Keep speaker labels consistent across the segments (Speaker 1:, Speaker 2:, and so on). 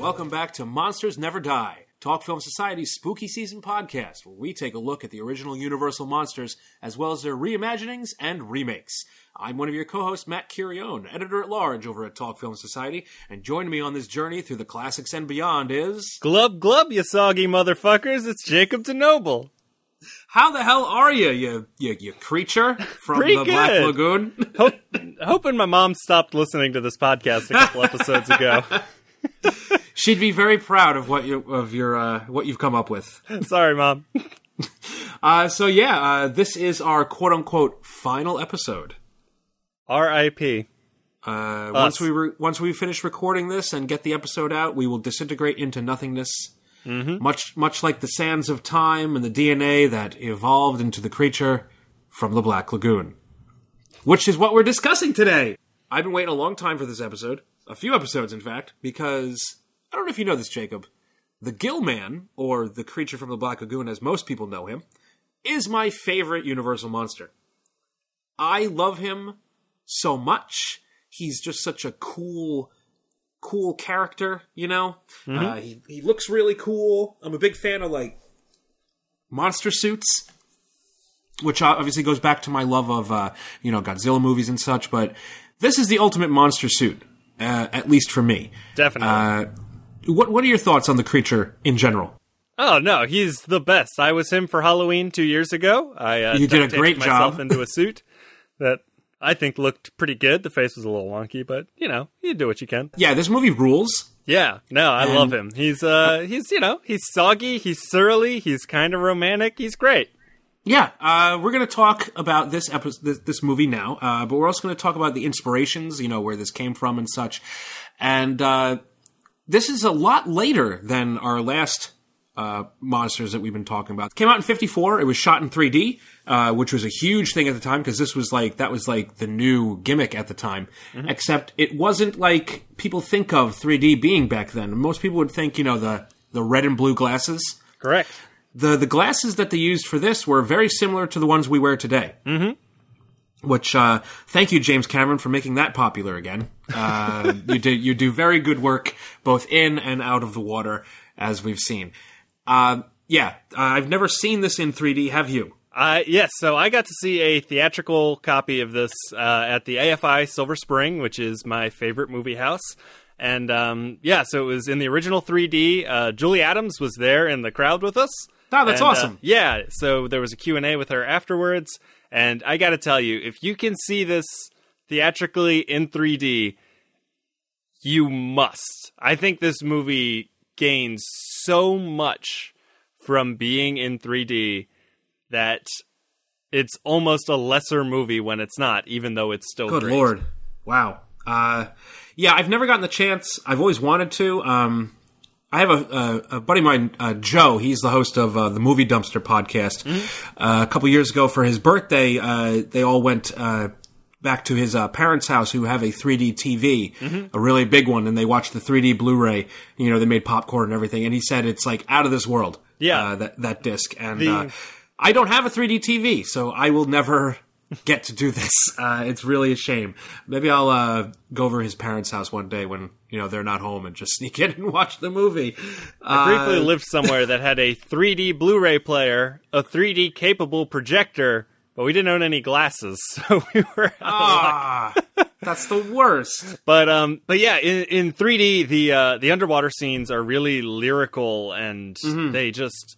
Speaker 1: Good evening, and welcome back to Monsters Never Die, Talk Film Society's spooky season podcast, where we take a look at the original Universal monsters as well as their reimaginings and remakes. I'm one of your co-hosts, Matt Curione, editor at large over at Talk Film Society, and joining me on this journey through the classics and beyond is
Speaker 2: Glub glub, you soggy motherfuckers! It's Jacob deNobel.
Speaker 1: How the hell are you, you you, you creature from
Speaker 2: Pretty
Speaker 1: the Black
Speaker 2: good.
Speaker 1: Lagoon?
Speaker 2: Hope, hoping my mom stopped listening to this podcast a couple episodes ago.
Speaker 1: She'd be very proud of what you of your uh, what you've come up with.
Speaker 2: Sorry, mom.
Speaker 1: Uh, so yeah, uh, this is our quote unquote final episode.
Speaker 2: R.I.P.
Speaker 1: Uh, once we re- once we finish recording this and get the episode out, we will disintegrate into nothingness. Much much like the sands of time and the DNA that evolved into the creature from the Black Lagoon, which is what we're discussing today. I've been waiting a long time for this episode, a few episodes in fact, because I don't know if you know this, Jacob. The Gill Man, or the creature from the Black Lagoon, as most people know him, is my favorite Universal monster. I love him so much. He's just such a cool, cool character, you know? Uh, he, he looks really cool. I'm a big fan of, like, monster suits, which obviously goes back to my love of, uh, you know, Godzilla movies and such, but this is the ultimate monster suit, uh, at least for me.
Speaker 2: Definitely.
Speaker 1: Uh, what, what are your thoughts on the creature in general?
Speaker 2: oh no, he's the best. I was him for Halloween two years ago. I uh,
Speaker 1: You did a great
Speaker 2: myself
Speaker 1: job.
Speaker 2: into a suit that I think looked pretty good. The face was a little wonky, but you know, you do what you can.
Speaker 1: Yeah, this movie rules.
Speaker 2: Yeah, no, I
Speaker 1: And-
Speaker 2: love him. He's uh, he's you know, he's soggy, he's surly, he's kind of romantic. He's great.
Speaker 1: Yeah, uh, we're going to talk about this episode, this, this movie now, uh, but we're also going to talk about the inspirations, you know, where this came from and such. And uh, this is a lot later than our last uh, monsters that we've been talking about. It came out in '54. It was shot in 3D, uh, which was a huge thing at the time because this was like that was like the new gimmick at the time. Except it wasn't like people think of 3D being back then. Most people would think, you know, the the red and blue glasses
Speaker 2: Correct.
Speaker 1: The the glasses that they used for this were very similar to the ones we wear today. Mm-hmm. Which, uh, thank you, James Cameron, for making that popular again. Uh, you do you do very good work both in and out of the water, as we've seen. Uh, yeah, uh, I've never seen this in 3D. Have you?
Speaker 2: Uh, yes, so I got to see a theatrical copy of this uh, at the AFI Silver Spring, which is my favorite movie house. And um, yeah, so it was in the original 3D. Uh, Julie Adams was there in the crowd with us.
Speaker 1: Oh, that's
Speaker 2: And, uh,
Speaker 1: awesome.
Speaker 2: yeah, so there was a Q&A with her afterwards. And I got to tell you, if you can see this theatrically in 3D, you must. I think this movie gains so much from being in 3D that it's almost a lesser movie when it's not, even though it's still
Speaker 1: Good
Speaker 2: great.
Speaker 1: lord! Wow. Uh, yeah, I've never gotten the chance. I've always wanted to. Um, I have a, a, a buddy of mine, uh, Joe. He's the host of uh, the Movie Dumpster podcast. Uh, a couple years ago, for his birthday, uh, they all went uh, back to his uh, parents' house, who have a 3D TV, a really big one, and they watched the 3D Blu-ray. You know, they made popcorn and everything, and he said it's like out of this world.
Speaker 2: Yeah.
Speaker 1: uh, that that disc, and
Speaker 2: The-
Speaker 1: uh, I don't have a 3D TV, so I will never get to do this. Uh, it's really a shame. Maybe I'll uh, go over his parents' house one day when you know they're not home and just sneak in and watch the movie.
Speaker 2: I briefly
Speaker 1: Uh,
Speaker 2: lived somewhere that had a 3D Blu-ray player, a 3D capable projector, but we didn't own any glasses, so we were.
Speaker 1: ah, that's the worst.
Speaker 2: But um, but yeah, in, in 3D, the uh, the underwater scenes are really lyrical, and
Speaker 1: Mm-hmm.
Speaker 2: they just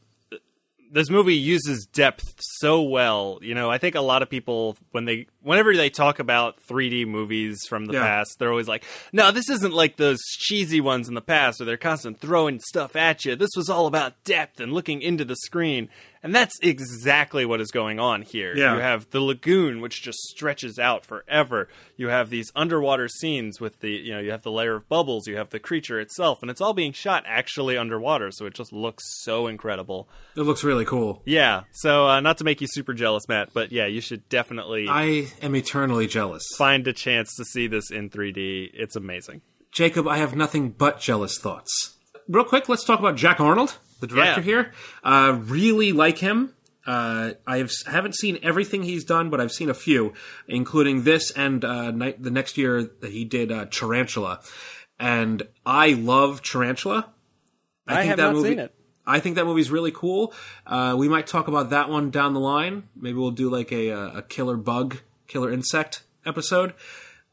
Speaker 2: this movie uses depth so well. You know, I think a lot of people when they whenever they talk about 3D movies from the
Speaker 1: Yeah.
Speaker 2: past, they're always like, "No, this isn't like those cheesy ones in the past where they're constant throwing stuff at you. This was all about depth and looking into the screen." And that's exactly what is going on here.
Speaker 1: Yeah.
Speaker 2: You have the lagoon which just stretches out forever. You have these underwater scenes with the, you know, you have the layer of bubbles, you have the creature itself, and it's all being shot actually underwater, so it just looks so incredible.
Speaker 1: It looks really cool.
Speaker 2: Yeah. So uh, not to make you super jealous, Matt, but yeah, you should definitely
Speaker 1: I am eternally jealous.
Speaker 2: find a chance to see this in 3D. It's amazing.
Speaker 1: Jacob, I have nothing but jealous thoughts. Real quick, let's talk about Jack Arnold, the director
Speaker 2: Yeah.
Speaker 1: here. Uh, really like him. Uh, I have, haven't seen everything he's done, but I've seen a few, including this and uh, night, the next year that he did uh, Tarantula. and I love Tarantula.
Speaker 2: I, I have not
Speaker 1: movie,
Speaker 2: seen it.
Speaker 1: I think that movie's really cool. Uh, we might talk about that one down the line. Maybe we'll do like a, a killer bug, killer insect episode.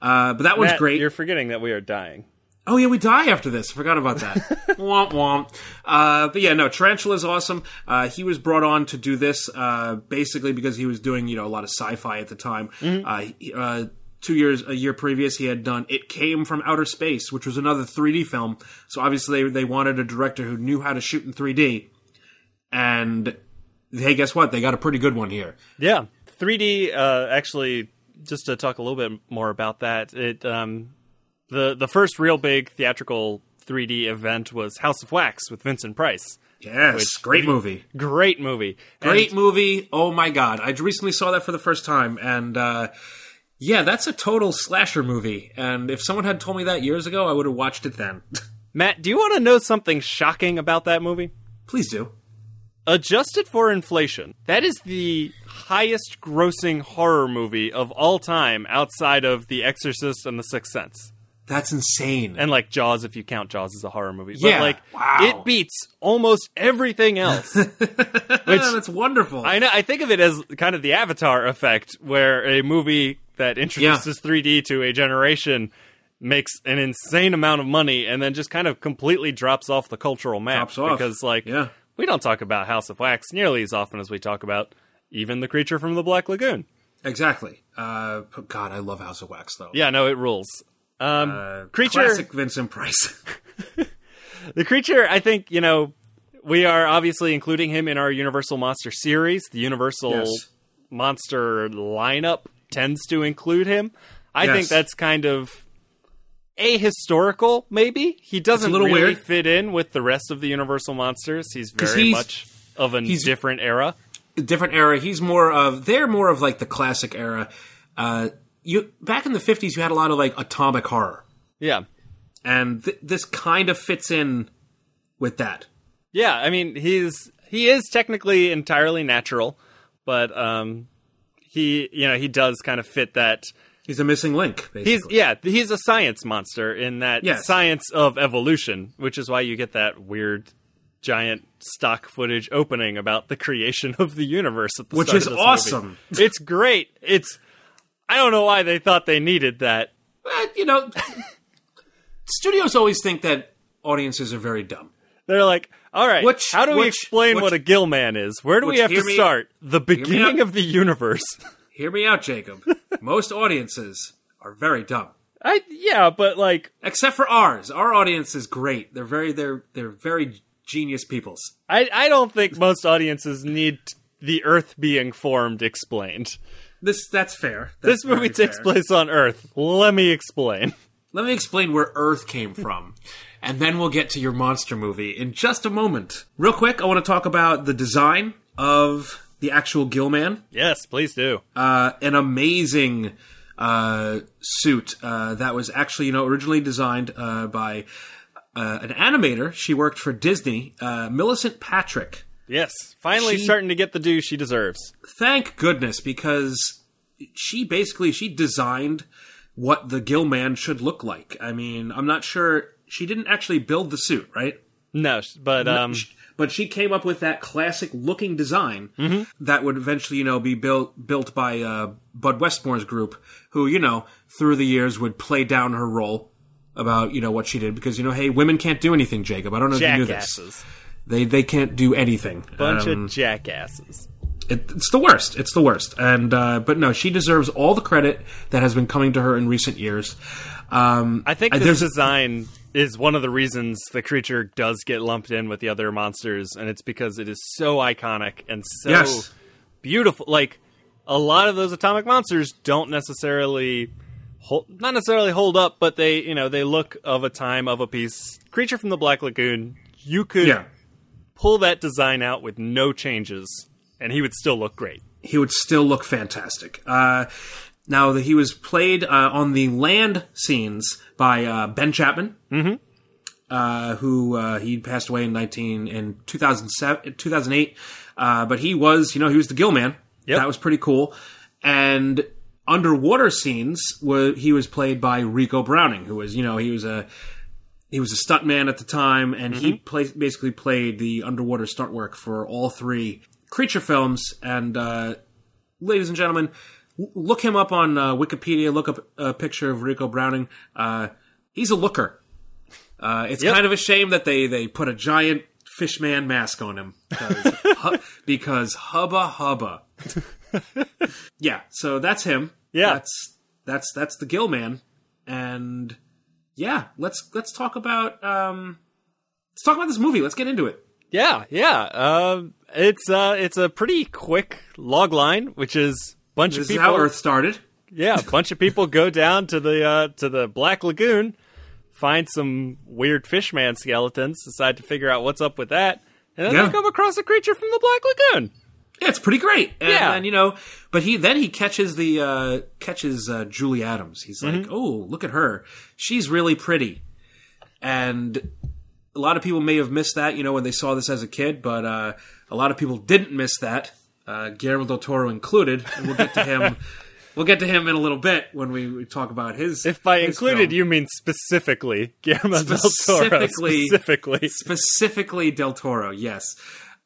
Speaker 1: Uh, but that one's great.
Speaker 2: You're forgetting that we are dying.
Speaker 1: Oh yeah, we die after this. Forgot about that. womp womp. Uh, but yeah, no, Tarantula is awesome. Uh, he was brought on to do this uh, basically because he was doing you know a lot of sci-fi at the time. Mm-hmm. He, uh, two years, a year previous, he had done It Came from Outer Space, which was another 3D film. So obviously they, they wanted a director who knew how to shoot in 3D. And hey, guess what? They got a pretty good one here.
Speaker 2: Yeah, 3D. Uh, actually, just to talk a little bit more about that, it um, the the first real big theatrical 3D event was House of Wax with Vincent Price.
Speaker 1: Yes, which, great movie.
Speaker 2: Great movie.
Speaker 1: Great and, movie. Oh my god. I recently saw that for the first time and uh, yeah, that's a total slasher movie. And if someone had told me that years ago, I would have watched it then.
Speaker 2: Matt, do you want to know something shocking about that movie?
Speaker 1: Please do.
Speaker 2: Adjusted for inflation, that is the highest grossing horror movie of all time outside of The Exorcist and The Sixth Sense.
Speaker 1: That's insane.
Speaker 2: And like Jaws, if you count Jaws as a horror movie.
Speaker 1: Yeah.
Speaker 2: But like
Speaker 1: wow.
Speaker 2: it beats almost everything else.
Speaker 1: which That's wonderful.
Speaker 2: I know I think of it as kind of the Avatar effect, where a movie that introduces yeah. 3D to a generation makes an insane amount of money and then just kind of completely drops off the cultural map.
Speaker 1: Drops off.
Speaker 2: Because like
Speaker 1: yeah
Speaker 2: we don't talk about House of Wax nearly as often as we talk about even the creature from the Black Lagoon.
Speaker 1: Exactly. Uh, God, I love House of Wax though.
Speaker 2: Yeah, no, it rules. Um, uh, creature,
Speaker 1: classic Vincent Price.
Speaker 2: the creature, I think you know, we are obviously including him in our Universal Monster series. The Universal
Speaker 1: yes.
Speaker 2: Monster lineup tends to include him. I
Speaker 1: yes.
Speaker 2: think that's kind of ahistorical, maybe. He doesn't really
Speaker 1: weird.
Speaker 2: fit in with the rest of the Universal monsters. He's very
Speaker 1: he's,
Speaker 2: much of a different era.
Speaker 1: Different era. He's more of they're more of like the classic era. Uh, you back in the fifties, you had a lot of like atomic horror.
Speaker 2: Yeah,
Speaker 1: and th- this kind of fits in with that.
Speaker 2: Yeah, I mean he's he is technically entirely natural, but um, he you know he does kind of fit that
Speaker 1: He's a missing link. Basically.
Speaker 2: He's yeah, he's a science monster in that
Speaker 1: yes.
Speaker 2: science of evolution, which is why you get that weird giant stock footage opening about the creation of the universe at the
Speaker 1: which is awesome.
Speaker 2: Movie. It's great. It's I don't know why they thought they needed that.
Speaker 1: Uh, you know, studios always think that audiences are very dumb.
Speaker 2: They're like, all right,
Speaker 1: which,
Speaker 2: how do we explain
Speaker 1: which,
Speaker 2: what a gill man is? Where do we have to start? The beginning of the universe.
Speaker 1: Hear me out, Jacob. Most audiences are very dumb.
Speaker 2: I yeah, but like
Speaker 1: except for ours. Our audience is great. They're very they're they're very genius peoples.
Speaker 2: I I don't think most audiences need the Earth being formed explained.
Speaker 1: This that's fair. That's
Speaker 2: this movie takes
Speaker 1: fair.
Speaker 2: place on Earth. Let me explain.
Speaker 1: Let me explain where Earth came from. and then we'll get to your monster movie in just a moment. Real quick, I want to talk about the design of the actual Gillman.
Speaker 2: Yes, please do.
Speaker 1: Uh, an amazing uh, suit uh, that was actually, you know, originally designed uh, by uh, an animator. She worked for Disney, uh, Millicent Patrick.
Speaker 2: Yes, finally
Speaker 1: She-
Speaker 2: starting to get the due she deserves.
Speaker 1: Thank goodness, because she basically she designed what the Gill Man should look like. I mean, I'm not sure she didn't actually build the suit, right?
Speaker 2: No, but um,
Speaker 1: but she came up with that classic looking design that would eventually, you know, be built built by uh, Bud Westmore's group, who you know through the years would play down her role about you know what she did because you know, hey, women can't do anything, Jacob. I don't know if you knew this. They they can't do anything.
Speaker 2: bunch
Speaker 1: Um,
Speaker 2: of jackasses.
Speaker 1: it, it's the worst. It's the worst. And uh, but no, she deserves all the credit that has been coming to her in recent years. Um,
Speaker 2: I think this design is one of the reasons the creature does get lumped in with the other monsters, and it's because it is so iconic and so
Speaker 1: Yes.
Speaker 2: beautiful. Like a lot of those atomic monsters don't necessarily hold, not necessarily hold up, but they you know they look of a time of a piece. Creature from the Black Lagoon, you could
Speaker 1: yeah.
Speaker 2: pull that design out with no changes, and he would still look great.
Speaker 1: he would still look fantastic. Uh, now that he was played uh, on the land scenes by uh, Ben Chapman, uh, who uh, he passed away in nineteen in 2007, 2008. Uh, but he was, you know, he was the Gill Man.
Speaker 2: Yep.
Speaker 1: That was pretty cool. And underwater scenes, were, he was played by Ricou Browning, who was, you know, he was a he was a stuntman at the time, and he play, basically played the underwater stunt work for all three creature films. And uh, ladies and gentlemen, look him up on uh, Wikipedia. Look up a picture of Ricou Browning. Uh, he's a looker. Uh, it's
Speaker 2: Yep.
Speaker 1: kind of a shame that they they put a giant fishman mask on him hu- because hubba hubba. yeah, so that's him.
Speaker 2: Yeah.
Speaker 1: that's that's that's the Gill man, and yeah, let's let's talk about um, let's talk about this movie. Let's get into it.
Speaker 2: Yeah, yeah. Um, it's uh, it's a pretty quick log line, which is bunch
Speaker 1: This
Speaker 2: of
Speaker 1: is
Speaker 2: people.
Speaker 1: how Earth started.
Speaker 2: Yeah, a bunch of people go down to the uh, to the Black Lagoon, find some weird fishman skeletons, decide to figure out what's up with that, and then
Speaker 1: Yeah.
Speaker 2: they come across a creature from the Black Lagoon.
Speaker 1: Yeah, it's pretty great. And,
Speaker 2: Yeah.
Speaker 1: and you know, but he then he catches the uh catches uh, Julie Adams. He's like, "Oh, look at her. She's really pretty." And a lot of people may have missed that, you know, when they saw this as a kid, but uh a lot of people didn't miss that. Uh Guillermo del Toro included, and we'll get to him we'll get to him in a little bit when we, we talk about his
Speaker 2: If by
Speaker 1: his
Speaker 2: included
Speaker 1: film.
Speaker 2: you mean specifically Guillermo del Toro,
Speaker 1: Specifically-
Speaker 2: specifically.
Speaker 1: specifically Del Toro. Yes.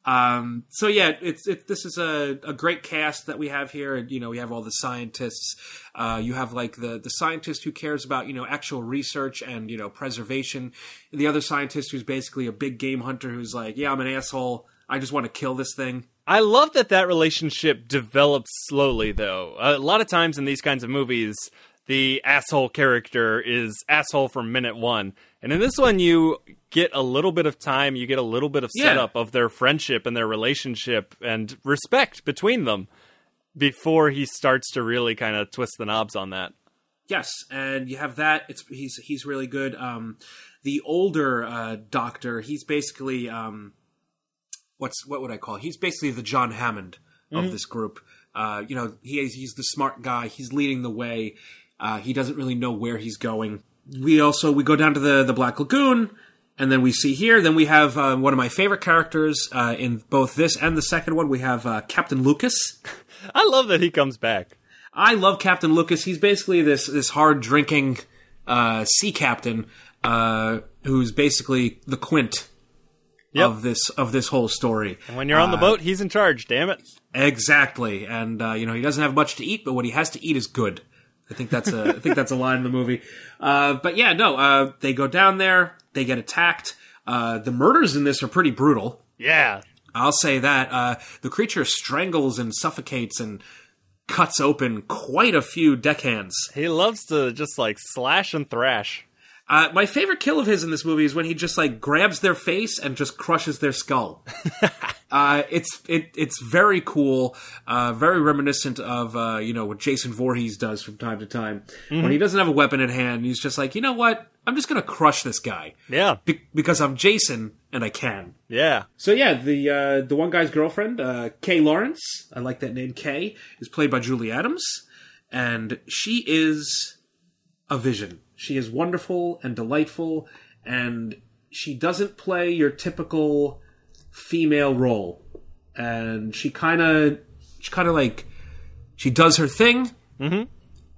Speaker 1: Um, so yeah, it's it, this is a, a great cast that we have here. You know, we have all the scientists. Uh, you have like the the scientist who cares about you know actual research and you know preservation. The other scientist who's basically a big game hunter who's like, yeah, I'm an asshole. I just want to kill this thing.
Speaker 2: I love that that relationship develops slowly, though. A lot of times in these kinds of movies, the asshole character is asshole from minute one, and in this one, you get a little bit of time, you get a little bit of
Speaker 1: Yeah.
Speaker 2: setup of their friendship and their relationship and respect between them before he starts to really kind of twist the knobs on that.
Speaker 1: Yes, and you have that. It's he's he's really good. Um, the older uh, doctor, he's basically um, what's what would I call? He's basically the John Hammond of this group. Uh, you know, he is, he's the smart guy. He's leading the way. Uh, he doesn't really know where he's going. We also we go down to the the Black Lagoon, and then we see here. Then we have uh, one of my favorite characters uh, in both this and the second one. We have uh, Captain Lucas.
Speaker 2: I love that he comes back.
Speaker 1: I love Captain Lucas. He's basically this this hard drinking uh, sea captain uh, who's basically the Quint
Speaker 2: Yep.
Speaker 1: of this of this whole story.
Speaker 2: When you're on the boat, he's in charge. Damn it!
Speaker 1: Exactly, and uh, you know he doesn't have much to eat, but what he has to eat is good. I think that's a I think that's a line in the movie. Uh, but yeah, no, uh, they go down there, they get attacked. Uh, the murders in this are pretty brutal.
Speaker 2: Yeah,
Speaker 1: I'll say that. Uh, the creature strangles and suffocates and cuts open quite a few deckhands.
Speaker 2: he loves to just like slash and thrash.
Speaker 1: Uh, my favorite kill of his in this movie is when he just like grabs their face and just crushes their skull. uh, it's it, it's very cool, uh, very reminiscent of uh, you know what Jason Voorhees does from time to time when he doesn't have a weapon in hand. He's just like, you know what, I'm just gonna crush this guy
Speaker 2: Yeah,
Speaker 1: Be- because I'm Jason and I can.
Speaker 2: yeah.
Speaker 1: So yeah, the uh, the one guy's girlfriend, uh, Kay Lawrence, I like that name. Kay is played by Julie Adams, and she is a vision. She is wonderful and delightful, and she doesn't play your typical female role. And she kind of, she kind of like, she does her thing. Mm-hmm.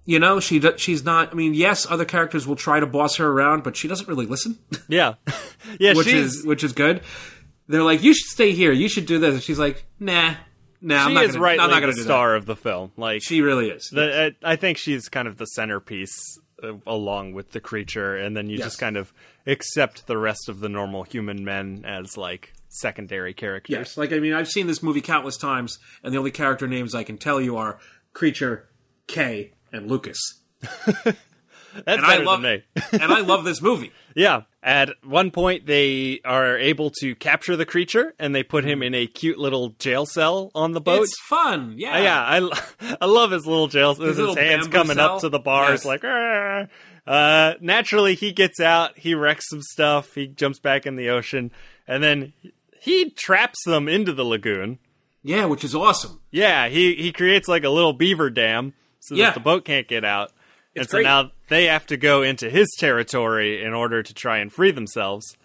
Speaker 1: You know, she she's not. I mean, yes, other characters will try to boss her around, but she doesn't really listen.
Speaker 2: Yeah, yeah.
Speaker 1: which
Speaker 2: she's
Speaker 1: is which is good. They're like, you should stay here. You should do this. And she's like, nah, nah. I'm
Speaker 2: she
Speaker 1: not
Speaker 2: is
Speaker 1: gonna, I'm not going to
Speaker 2: star of the film. Like.
Speaker 1: She really is.
Speaker 2: the, I, I think she's kind of the centerpiece uh, along with the creature, and then you
Speaker 1: Yes.
Speaker 2: just kind of accept the rest of the normal human men as like secondary characters.
Speaker 1: yes, like I mean, I've seen this movie countless times, and the only character names I can tell you are Creature, Kay, and Lucas.
Speaker 2: That's
Speaker 1: And I love
Speaker 2: than me.
Speaker 1: and I love this movie.
Speaker 2: yeah. At one point, they are able to capture the creature, and they put him in a cute little jail cell on the boat.
Speaker 1: It's fun. Yeah,
Speaker 2: Uh, yeah, I, I love his little jail. Cell. His,
Speaker 1: little
Speaker 2: hands coming
Speaker 1: cell?
Speaker 2: up to the bars,
Speaker 1: Yes.
Speaker 2: like. "Arr." Uh, naturally, he gets out. He wrecks some stuff. He jumps back in the ocean, and then he traps them into the lagoon.
Speaker 1: yeah, which is awesome.
Speaker 2: Yeah, he he creates like a little beaver dam so
Speaker 1: Yeah.
Speaker 2: that the boat can't get out. and so
Speaker 1: great.
Speaker 2: now they have to go into his territory in order to try and free themselves.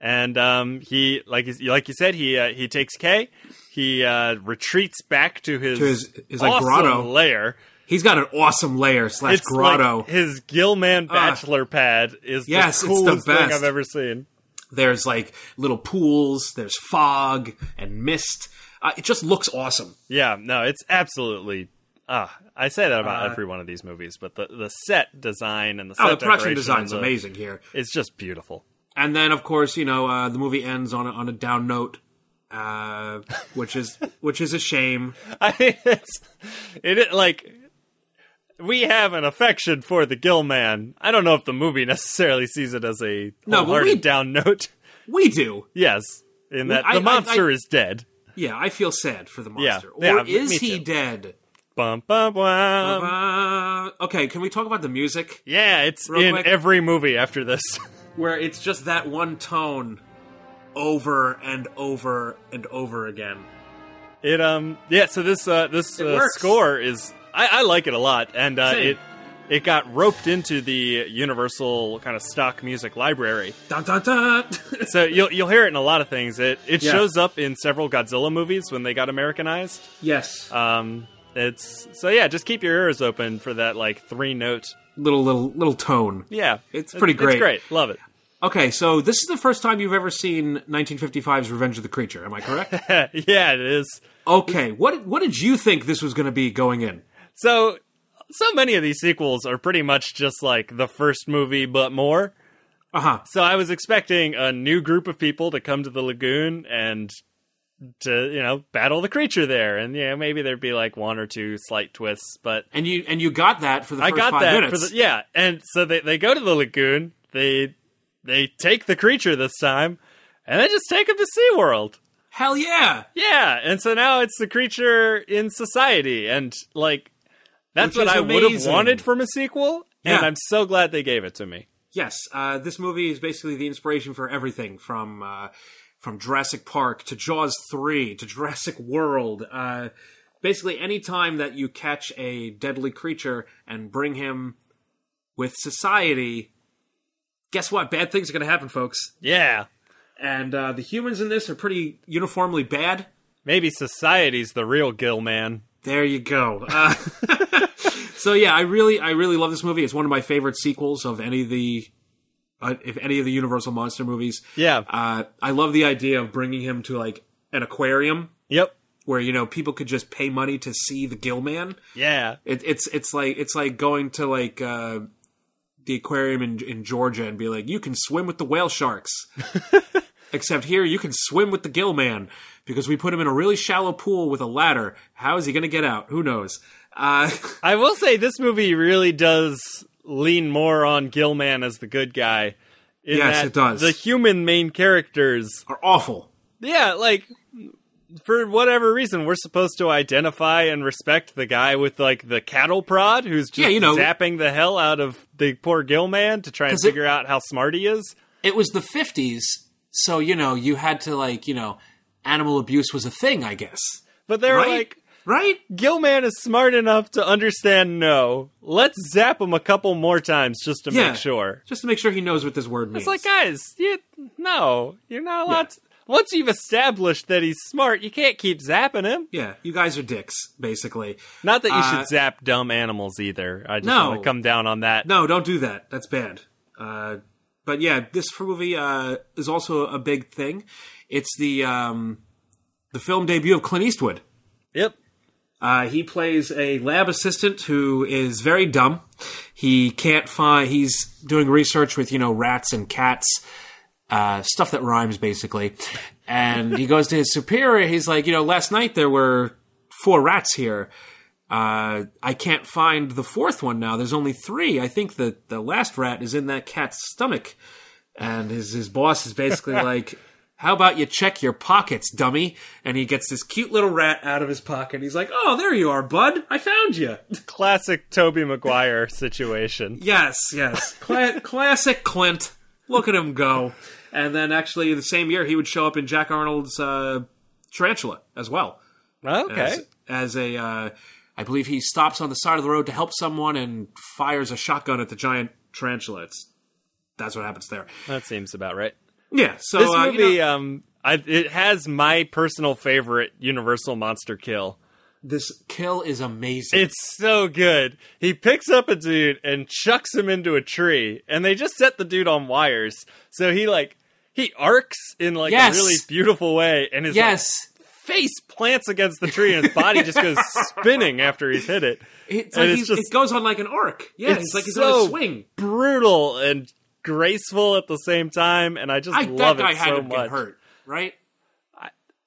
Speaker 2: And um, he, like you- like you said, he uh, he takes Kay. He uh, retreats back to his,
Speaker 1: To his- his, like,
Speaker 2: awesome
Speaker 1: grotto.
Speaker 2: lair.
Speaker 1: He's got an awesome lair slash
Speaker 2: It's
Speaker 1: grotto.
Speaker 2: like his Gilman bachelor pad is
Speaker 1: Yes,
Speaker 2: the
Speaker 1: it's the
Speaker 2: coolest thing. I've ever seen.
Speaker 1: There's like little pools. There's fog and mist. Uh, it just looks awesome.
Speaker 2: Yeah, no, it's absolutely. Ah, I say that about
Speaker 1: Uh,
Speaker 2: every one of these movies, but the the set design and the set
Speaker 1: Oh, the production design's
Speaker 2: and
Speaker 1: amazing here.
Speaker 2: It's just beautiful.
Speaker 1: And then, of course, you know, uh, the movie ends on a, on a down note, uh, which is which is a shame.
Speaker 2: I mean, it's it it- like we have an affection for the Gill Man. I don't know if the movie necessarily sees it as a
Speaker 1: No, we-
Speaker 2: down note.
Speaker 1: We do.
Speaker 2: yes, in that
Speaker 1: I-
Speaker 2: the monster
Speaker 1: I-
Speaker 2: is dead.
Speaker 1: Yeah, I feel sad for the monster.
Speaker 2: Yeah,
Speaker 1: or
Speaker 2: me-
Speaker 1: is he
Speaker 2: too.
Speaker 1: dead?
Speaker 2: Bum, bum, bum.
Speaker 1: Okay, can we talk about the music?
Speaker 2: yeah, it's in
Speaker 1: quick.
Speaker 2: every movie after this.
Speaker 1: Where it's just that one tone over and over and over again.
Speaker 2: It um yeah, so this uh this uh, score is I, I like it a lot, and uh, it it got roped into the Universal kind of stock music library.
Speaker 1: Dun, dun, dun.
Speaker 2: So you'll you'll hear it in a lot of things. It it
Speaker 1: Yeah.
Speaker 2: shows up in several Godzilla movies when they got Americanized.
Speaker 1: yes.
Speaker 2: Um, it's so yeah, just keep your ears open for that like three note.
Speaker 1: little little little tone.
Speaker 2: Yeah,
Speaker 1: It's pretty great.
Speaker 2: It's great, love it.
Speaker 1: Okay, so this is the first time you've ever seen 1955's Revenge of the Creature. Am I correct?
Speaker 2: yeah, it is.
Speaker 1: okay, what what did you think this was going to be going in?
Speaker 2: So so many of these sequels are pretty much just like the first movie, but more.
Speaker 1: Uh huh.
Speaker 2: So I was expecting a new group of people to come to the lagoon and to you know battle the creature there, and yeah, maybe there'd be like one or two slight twists, but
Speaker 1: And you and you got that for the
Speaker 2: I
Speaker 1: first
Speaker 2: got
Speaker 1: five
Speaker 2: that
Speaker 1: minutes.
Speaker 2: for the yeah. And so they they go to the lagoon, they they take the creature this time, and they just take him to SeaWorld.
Speaker 1: Hell yeah!
Speaker 2: Yeah, and so now it's the creature in society, and like that's what I would have wanted from a sequel, and
Speaker 1: Yeah.
Speaker 2: I'm so glad they gave it to me.
Speaker 1: Yes, uh, this movie is basically the inspiration for everything from uh, from Jurassic Park to Jaws three to Jurassic World. Uh, basically, any time that you catch a deadly creature and bring him with society, guess what? Bad things are going to happen, folks.
Speaker 2: Yeah,
Speaker 1: And uh, the humans in this are pretty uniformly bad.
Speaker 2: maybe society's the real Gill man.
Speaker 1: There you go. Uh, so yeah, I really, I really love this movie. It's one of my favorite sequels of any of the, uh, if any of the Universal monster movies.
Speaker 2: Yeah.
Speaker 1: Uh, I love the idea of bringing him to like an aquarium
Speaker 2: Yep.
Speaker 1: where you know people could just pay money to see the Gill Man.
Speaker 2: Yeah.
Speaker 1: It, it's it's like it's like going to like uh, the aquarium in in Georgia and be like, you can swim with the whale sharks. Except here, you can swim with the Gill Man because we put him in a really shallow pool with a ladder. How is he going to get out? Who knows? Uh,
Speaker 2: I will say this movie really does lean more on Gilman as the good guy. in
Speaker 1: Yes,
Speaker 2: that
Speaker 1: it does.
Speaker 2: The human main characters,
Speaker 1: are awful.
Speaker 2: yeah, like for whatever reason, we're supposed to identify and respect the guy with like the cattle prod who's just
Speaker 1: Yeah, you know-
Speaker 2: zapping the hell out of the poor Gilman to try and
Speaker 1: 'Cause it-
Speaker 2: figure out how smart he is.
Speaker 1: It was the 50s, so, you know, you had to, like, you know, animal abuse was a thing, I guess.
Speaker 2: But they're
Speaker 1: Right?
Speaker 2: like,
Speaker 1: Right?
Speaker 2: Gilman is smart enough to understand no. Let's zap him a couple more times just to
Speaker 1: Yeah.
Speaker 2: make sure.
Speaker 1: Just to make sure he knows what this word means.
Speaker 2: It's like, guys, you no, you're not allowed. To, once you've established that he's smart, you can't keep zapping him.
Speaker 1: yeah, you guys are dicks, basically.
Speaker 2: Not that you
Speaker 1: Uh,
Speaker 2: should zap dumb animals either. I just
Speaker 1: No.
Speaker 2: want to come down on that.
Speaker 1: No, don't do that. That's bad. Uh, but yeah, this movie uh, is also a big thing. It's the um, the film debut of Clint Eastwood.
Speaker 2: Yep.
Speaker 1: Uh, he plays a lab assistant who is very dumb. He can't find. He's doing research with you know rats and cats, uh, stuff that rhymes basically. And he goes to his superior. He's like, you know, last night there were four rats here. Uh, I can't find the fourth one now. There's only three. I think that the last rat is in that cat's stomach. And his his boss is basically like, "How about you check your pockets, dummy?" And he gets this cute little rat out of his pocket. He's like, "Oh, there you are, bud. I found you."
Speaker 2: Classic Tobey Maguire situation.
Speaker 1: yes, yes. Cla- classic Clint. Look at him go. And then actually, the same year, he would show up in Jack Arnold's uh, Tarantula as well.
Speaker 2: Okay.
Speaker 1: As, as a, uh, I believe he stops on the side of the road to help someone and fires a shotgun at the giant tarantula. It's that's what happens there.
Speaker 2: That seems about right.
Speaker 1: Yeah. So
Speaker 2: This
Speaker 1: uh, you
Speaker 2: movie,
Speaker 1: know-
Speaker 2: um, I, it has my personal favorite Universal monster kill.
Speaker 1: this kill is amazing.
Speaker 2: It's so good. He picks up a dude and chucks him into a tree, and they just set the dude on wires. So he like he arcs in like
Speaker 1: Yes.
Speaker 2: a really beautiful way, and like,
Speaker 1: yes,
Speaker 2: face plants against the tree, and his body just goes spinning after he's hit it.
Speaker 1: it's
Speaker 2: And
Speaker 1: like
Speaker 2: it's just-
Speaker 1: it goes on like an arc. Yeah,
Speaker 2: It's
Speaker 1: it's like he's
Speaker 2: so
Speaker 1: on a swing.
Speaker 2: Brutal and graceful at the same time, and I just
Speaker 1: I,
Speaker 2: love
Speaker 1: that guy
Speaker 2: it
Speaker 1: had
Speaker 2: so
Speaker 1: to
Speaker 2: much.
Speaker 1: get hurt, right?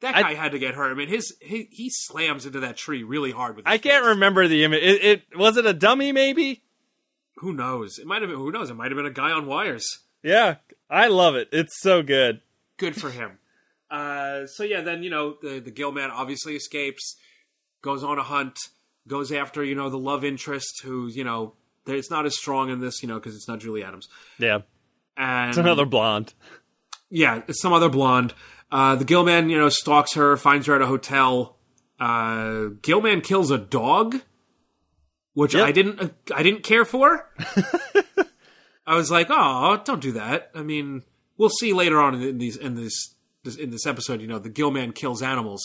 Speaker 1: that
Speaker 2: I-
Speaker 1: guy had to get hurt. I mean, his he, he slams into that tree really hard with.
Speaker 2: I can't
Speaker 1: face.
Speaker 2: remember the image. It, it was it a dummy, maybe?
Speaker 1: Who knows? It might have been. Who knows? It might have been a guy on wires.
Speaker 2: Yeah, I love it. It's so good.
Speaker 1: Good for him. Uh, so yeah, then you know the the Gill man obviously escapes, goes on a hunt, goes after you know the love interest who you know it's not as strong in this you know because it's not Julie Adams
Speaker 2: Yeah,
Speaker 1: and
Speaker 2: it's another blonde.
Speaker 1: yeah, it's some other blonde. Uh, the Gillman, you know, stalks her, finds her at a hotel. Uh, Gillman kills a dog, which
Speaker 2: Yep.
Speaker 1: I didn't, I didn't care for. I was like, oh, don't do that. I mean, we'll see later on in these, in this in this episode. You know, the Gill Man kills animals,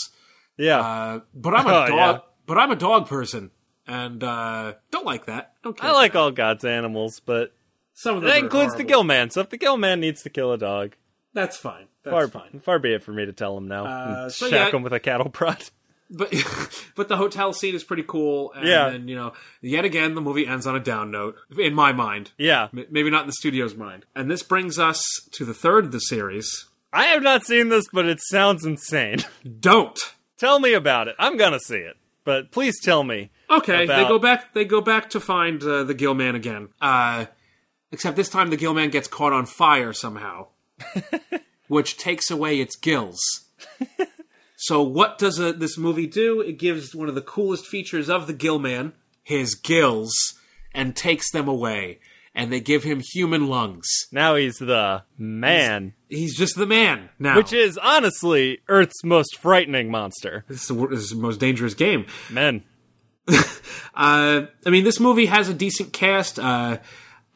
Speaker 2: Yeah,
Speaker 1: uh, but I'm a
Speaker 2: Oh,
Speaker 1: dog,
Speaker 2: yeah.
Speaker 1: but I'm a dog person, and uh, don't like that. Don't care
Speaker 2: I like
Speaker 1: that.
Speaker 2: all God's animals, but
Speaker 1: some of them.
Speaker 2: that includes the. Gill Man. So if the Gill Man needs to kill a dog,
Speaker 1: That's fine. That's
Speaker 2: far
Speaker 1: fine.
Speaker 2: far be it for me to tell him now.
Speaker 1: Uh, so
Speaker 2: shack
Speaker 1: yeah.
Speaker 2: him with a cattle prod.
Speaker 1: but but the hotel scene is pretty cool. And
Speaker 2: Yeah.
Speaker 1: then, you know, yet again, the movie ends on a down note, in my mind.
Speaker 2: Yeah,
Speaker 1: M- Maybe not in the studio's mind. And this brings us to the third of the series.
Speaker 2: I have not seen this, but it sounds insane.
Speaker 1: Don't.
Speaker 2: tell me about it. I'm gonna see it, but please tell me.
Speaker 1: Okay,
Speaker 2: About-
Speaker 1: they go back. They go back to find uh, the Gill Man again. Uh, except this time, the Gill Man gets caught on fire somehow, which takes away its gills. so, what does uh this movie do? It gives one of the coolest features of the Gill Man, his gills, and takes them away. And they give him human lungs.
Speaker 2: Now he's the man,
Speaker 1: He's just the man now.
Speaker 2: which is honestly Earth's most frightening monster.
Speaker 1: this is the, this is the most dangerous game.
Speaker 2: Men.
Speaker 1: Uh, I mean, this movie has a decent cast. Uh,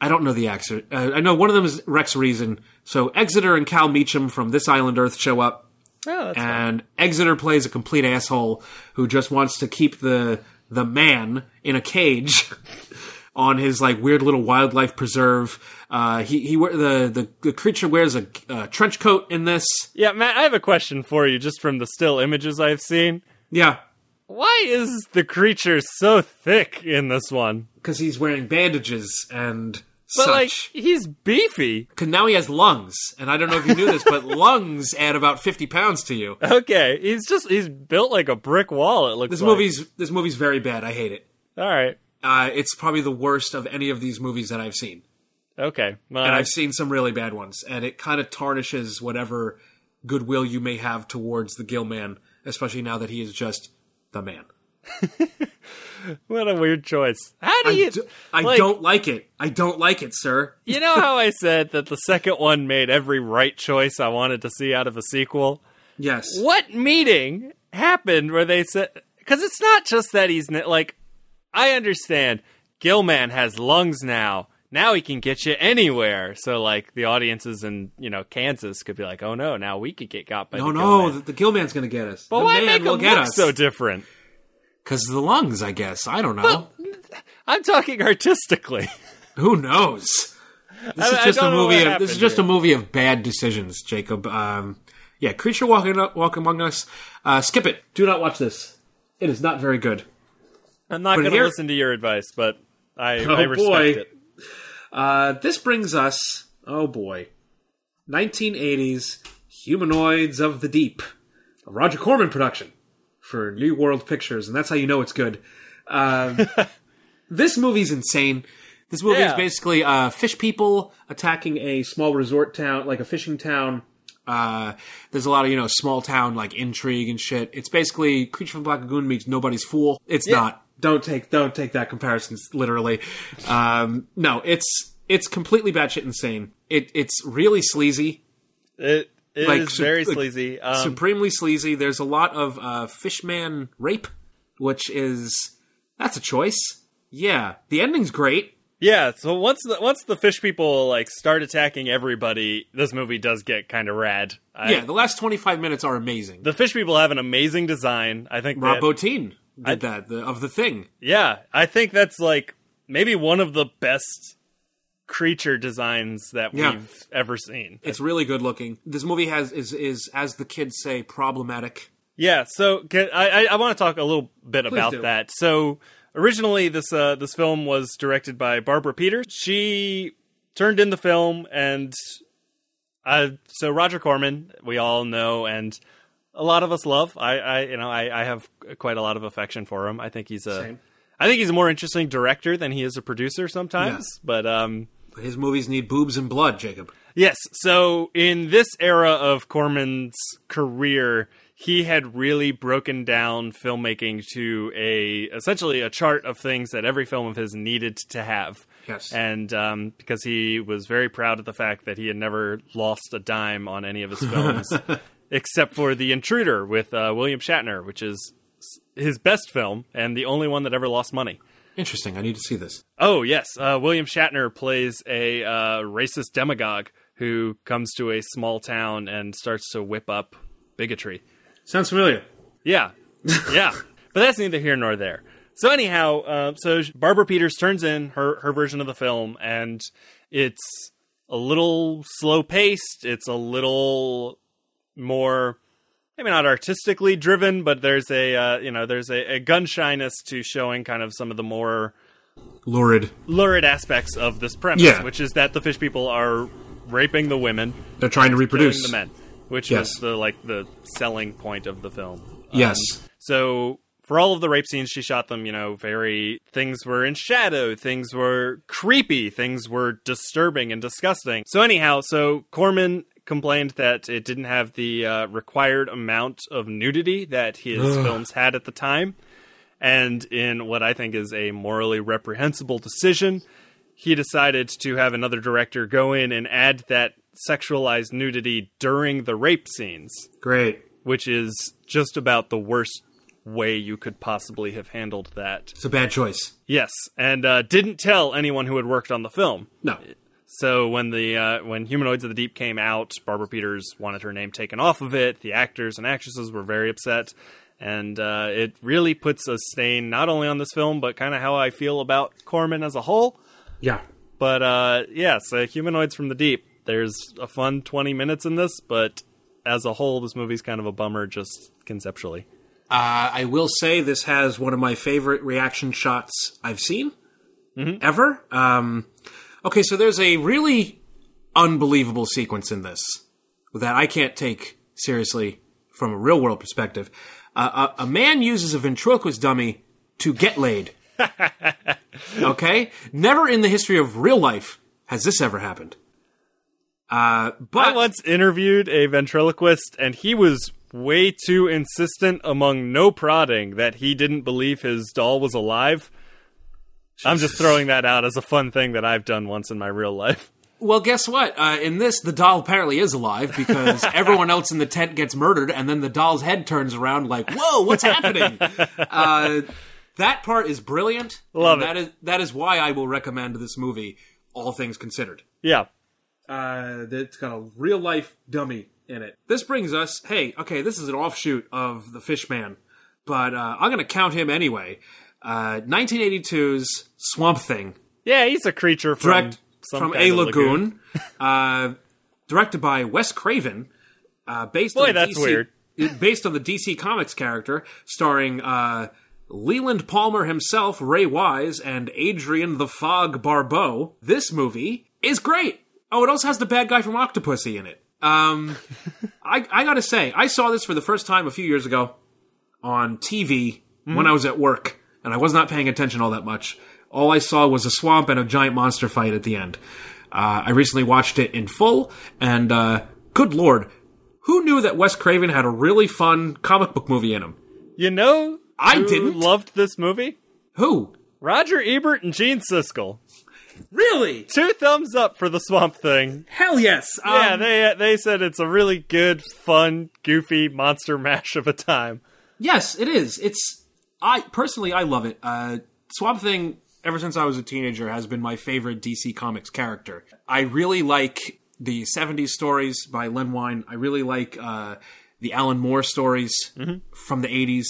Speaker 1: I don't know the actor. Uh, I know one of them is Rex Reason. So Exeter and Cal Meacham from This Island Earth show up,
Speaker 2: Oh,
Speaker 1: and Exeter plays a complete asshole who just wants to keep the the man in a cage on his like weird little wildlife preserve. Uh, he he the, the the creature wears a, a trench coat in this.
Speaker 2: Yeah, Matt, I have a question for you just from the still images I've seen.
Speaker 1: Yeah,
Speaker 2: Why is the creature so thick in this one?
Speaker 1: because he's wearing bandages and
Speaker 2: But
Speaker 1: such.
Speaker 2: like he's beefy.
Speaker 1: Because now he has lungs, and I don't know if you knew this, but lungs add about fifty pounds to you.
Speaker 2: Okay, he's just he's built like a brick wall. It looks
Speaker 1: This
Speaker 2: like.
Speaker 1: movie's this movie's very bad. I hate it.
Speaker 2: all right.
Speaker 1: Uh, it's probably the worst of any of these movies that I've seen,
Speaker 2: Okay, well,
Speaker 1: and
Speaker 2: I-
Speaker 1: I've seen some really bad ones, and it kind of tarnishes whatever goodwill you may have towards the Gill Man, especially now that he is just the man.
Speaker 2: what a weird choice. How do
Speaker 1: I,
Speaker 2: you?
Speaker 1: do, I
Speaker 2: like,
Speaker 1: don't like it. I don't like it, sir.
Speaker 2: You know how I said that the second one made every right choice I wanted to see out of a sequel?
Speaker 1: Yes.
Speaker 2: What meeting happened where they said because it's not just that he's like I understand Gilman has lungs now. Now he can get you anywhere. So like the audiences in you know Kansas could be like, oh no, now we could get got by
Speaker 1: No,
Speaker 2: the
Speaker 1: no,
Speaker 2: Gilman.
Speaker 1: the, the Gill Man's going to get us.
Speaker 2: But
Speaker 1: the
Speaker 2: why
Speaker 1: man
Speaker 2: make
Speaker 1: will
Speaker 2: him
Speaker 1: get
Speaker 2: look
Speaker 1: us.
Speaker 2: so different?
Speaker 1: Because the lungs, I guess. I don't know.
Speaker 2: I'm talking artistically.
Speaker 1: Who knows? This
Speaker 2: I-
Speaker 1: is just a movie. Of, this is just a movie of bad decisions, Jacob. Um, yeah, creature walking up, walk among us. Uh, skip it. Do not watch this. It is not very good.
Speaker 2: I'm not going to
Speaker 1: here-
Speaker 2: listen to your advice, but I,
Speaker 1: Oh,
Speaker 2: I respect
Speaker 1: boy.
Speaker 2: it.
Speaker 1: Uh, this brings us. Oh boy, 1980s humanoids of the deep, a Roger Corman production for New World Pictures, and that's how you know it's good. Um, this movie's insane. This movie is basically uh, fish people attacking a small resort town, like a fishing town. Uh, there's a lot of you know small town like intrigue and shit. It's basically Creature from Black Lagoon meets Nobody's Fool. It's not. Don't take don't take that comparison literally. Um, no, it's it's completely batshit insane. It it's really sleazy,
Speaker 2: It, it is
Speaker 1: Like, su-
Speaker 2: very
Speaker 1: like,
Speaker 2: sleazy. Um,
Speaker 1: supremely sleazy. There's a lot of uh, fishman rape, which is that's a choice. Yeah, the ending's great.
Speaker 2: Yeah, so once the once the fish people like start attacking everybody, this movie does get kind of rad. I,
Speaker 1: yeah, the last 25 minutes are amazing.
Speaker 2: the fish people have an amazing design. I think
Speaker 1: Rob
Speaker 2: that,
Speaker 1: Bottin. Did I, that the, of the thing.
Speaker 2: Yeah, I think that's like maybe one of the best creature designs that we've ever seen.
Speaker 1: It's really good looking. This movie has is is as the kids say problematic.
Speaker 2: Yeah, so can, I I, want to talk a little bit Please about do. that. So originally this uh this film was directed by Barbara Peters. She turned in the film and uh so Roger Corman, we all know and a lot of us love. I, I you know, I, I have quite a lot of affection for him. I think he's a Same. I think he's a more interesting director than he is a producer sometimes. Yeah. But um
Speaker 1: his movies need boobs and blood, Jacob.
Speaker 2: Yes. So in this era of Corman's career, he had really broken down filmmaking to a essentially a chart of things that every film of his needed to have.
Speaker 1: Yes.
Speaker 2: And um, because he was very proud of the fact that he had never lost a dime on any of his films, except for The Intruder with uh, William Shatner, which is his best film and the only one that ever lost money.
Speaker 1: Interesting. I need to see this.
Speaker 2: Oh yes, uh, William Shatner plays a uh, racist demagogue who comes to a small town and starts to whip up bigotry.
Speaker 1: Sounds familiar.
Speaker 2: Yeah, yeah, but that's neither here nor there. So anyhow, uh, so Barbara Peters turns in her her version of the film, and it's a little slow paced. It's a little more maybe not artistically driven, but there's a uh, you know there's a, a gun shyness to showing kind of some of the more
Speaker 1: lurid
Speaker 2: lurid aspects of this premise, yeah. which is that the fish people are raping the women.
Speaker 1: They're trying to reproduce
Speaker 2: the men, which yes. was the like the selling point of the film.
Speaker 1: Yes.
Speaker 2: Um, so for all of the rape scenes, she shot them, you know, very things were in shadow, things were creepy, things were disturbing and disgusting. So anyhow, so Corman complained that it didn't have the uh, required amount of nudity that his films had at the time. And in what I think is a morally reprehensible decision, he decided to have another director go in and add that sexualized nudity during the rape scenes.
Speaker 1: Great.
Speaker 2: Which is just about the worst way you could possibly have handled that.
Speaker 1: It's a bad choice.
Speaker 2: Yes, and uh, didn't tell anyone who had worked on the film.
Speaker 1: No.
Speaker 2: So when the uh, when Humanoids of the Deep came out, Barbara Peters wanted her name taken off of it. The actors and actresses were very upset, and uh, it really puts a stain not only on this film but kind of how I feel about Corman as a whole.
Speaker 1: Yeah.
Speaker 2: But uh, yeah, so Humanoids from the Deep. There's a fun 20 minutes in this, but as a whole, this movie's kind of a bummer just conceptually.
Speaker 1: Uh, I will say this has one of my favorite reaction shots I've seen mm-hmm. ever. Um, Okay, so there's a really unbelievable sequence in this that I can't take seriously from a real world perspective. Uh, a, a, man uses a ventriloquist dummy to get laid. okay? Never in the history of real life has this ever happened. Uh, but
Speaker 2: I once interviewed a ventriloquist, and he was way too insistent among no prodding that he didn't believe his doll was alive. Jesus. I'm just throwing that out as a fun thing that I've done once in my real life.
Speaker 1: Well, guess what? Uh, in this, the doll apparently is alive because everyone else in the tent gets murdered, and then the doll's head turns around like, "Whoa, what's happening?" Uh, that part is brilliant.
Speaker 2: Love it.
Speaker 1: That is that is why I will recommend this movie. All things considered.
Speaker 2: Yeah.
Speaker 1: Uh, it's got a real life dummy in it. This brings us. Hey, okay, this is an offshoot of the Fishman, but uh, I'm going to count him anyway. 1982's uh, Swamp Thing.
Speaker 2: Yeah, he's a creature from Direct, from a lagoon. lagoon.
Speaker 1: uh, directed by Wes Craven. Uh, based
Speaker 2: Boy,
Speaker 1: on
Speaker 2: that's
Speaker 1: DC,
Speaker 2: weird.
Speaker 1: based on the DC Comics character, starring uh, Leland Palmer himself, Ray Wise, and Adrienne the Fog Barbeau. This movie is great. Oh, it also has the bad guy from Octopussy in it. Um, I, I gotta say, I saw this for the first time a few years ago on TV mm-hmm. when I was at work and I was not paying attention all that much. All I saw was a swamp and a giant monster fight at the end. Uh, I recently watched it in full, and uh, good lord, who knew that Wes Craven had a really fun comic book movie in him?
Speaker 2: You know,
Speaker 1: I didn't.
Speaker 2: Loved this movie.
Speaker 1: Who?
Speaker 2: Roger Ebert and Gene Siskel.
Speaker 1: Really?
Speaker 2: Two thumbs up for the Swamp Thing.
Speaker 1: Hell yes.
Speaker 2: Yeah, um, they they said it's a really good, fun, goofy monster mash of a time.
Speaker 1: Yes, it is. It's I personally I love it. Uh, Swamp Thing, ever since I was a teenager, has been my favorite DC Comics character. I really like the '70s stories by Len Wein. I really like uh, the Alan Moore stories mm-hmm. from the '80s.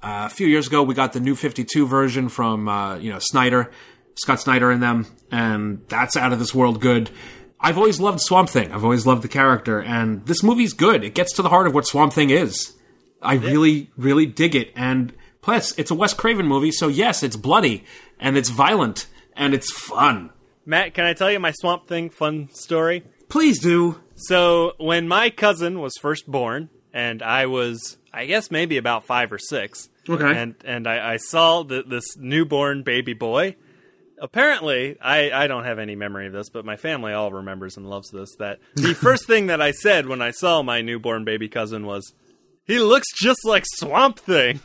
Speaker 1: Uh, a few years ago, we got the new 52 version from, uh, you know, Snyder, Scott Snyder in them, and that's out of this world good. I've always loved Swamp Thing. I've always loved the character, and this movie's good. It gets to the heart of what Swamp Thing is. I really, really dig it, and plus, it's a Wes Craven movie, so yes, it's bloody, and it's violent, and it's fun.
Speaker 2: Matt, can I tell you my Swamp Thing fun story?
Speaker 1: Please do.
Speaker 2: So, when my cousin was first born, and I was, I guess, maybe about five or six,
Speaker 1: Okay.
Speaker 2: and and I, I saw the, this newborn baby boy. Apparently, I, I don't have any memory of this, but my family all remembers and loves this. That the first thing that I said when I saw my newborn baby cousin was, "He looks just like Swamp Thing."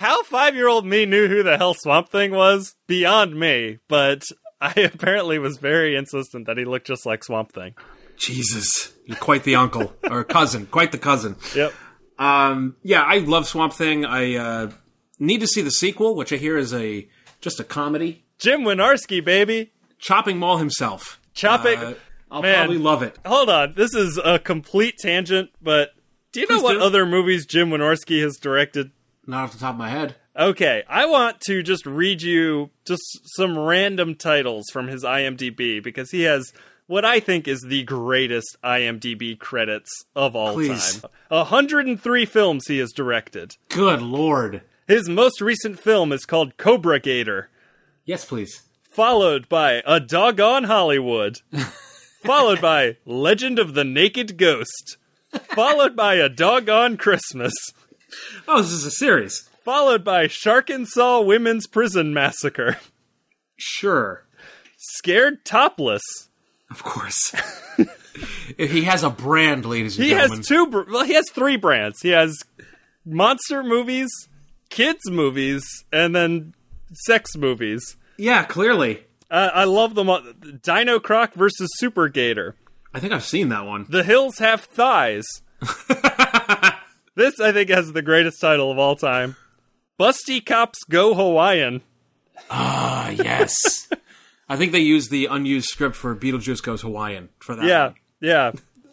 Speaker 2: How five year old me knew who the hell Swamp Thing was beyond me, but I apparently was very insistent that he looked just like Swamp Thing.
Speaker 1: Jesus, you're quite the uncle or cousin, quite the cousin.
Speaker 2: Yep.
Speaker 1: Um, yeah, I love Swamp Thing. I uh, need to see the sequel, which I hear is a just a comedy.
Speaker 2: Jim Wynorski, baby.
Speaker 1: Chopping Mall himself.
Speaker 2: Chopping.
Speaker 1: Uh, I'll
Speaker 2: Man.
Speaker 1: probably love it.
Speaker 2: Hold on. This is a complete tangent, but do you know
Speaker 1: Please
Speaker 2: what
Speaker 1: do.
Speaker 2: other movies Jim Wynorski has directed?
Speaker 1: Not off the top of my head.
Speaker 2: Okay, I want to just read you just some random titles from his IMDb because he has what I think is the greatest IMDb credits of all
Speaker 1: Please.
Speaker 2: time. 103 films he has directed.
Speaker 1: Good lord.
Speaker 2: His most recent film is called Cobra Gator,
Speaker 1: Yes, please.
Speaker 2: followed by A Doggone Hollywood, followed by Legend of the Naked Ghost, followed by A Doggone Christmas,
Speaker 1: Oh, this is a series.
Speaker 2: followed by Sharkansas Women's Prison Massacre,
Speaker 1: Sure.
Speaker 2: Scared Topless.
Speaker 1: Of course. he has a brand, ladies and
Speaker 2: He
Speaker 1: gentlemen.
Speaker 2: has two. Br- well, he has three brands. He has monster movies, kids movies, and then sex movies.
Speaker 1: yeah, clearly.
Speaker 2: Uh, I love them. all. Dino Croc versus Super Gator.
Speaker 1: I think I've seen that one.
Speaker 2: The hills have thighs. this, I think, has the greatest title of all time. Busty Cops Go Hawaiian.
Speaker 1: Ah, yes. I think they used the unused script for Beetlejuice Goes Hawaiian for that.
Speaker 2: Yeah,
Speaker 1: one.
Speaker 2: yeah.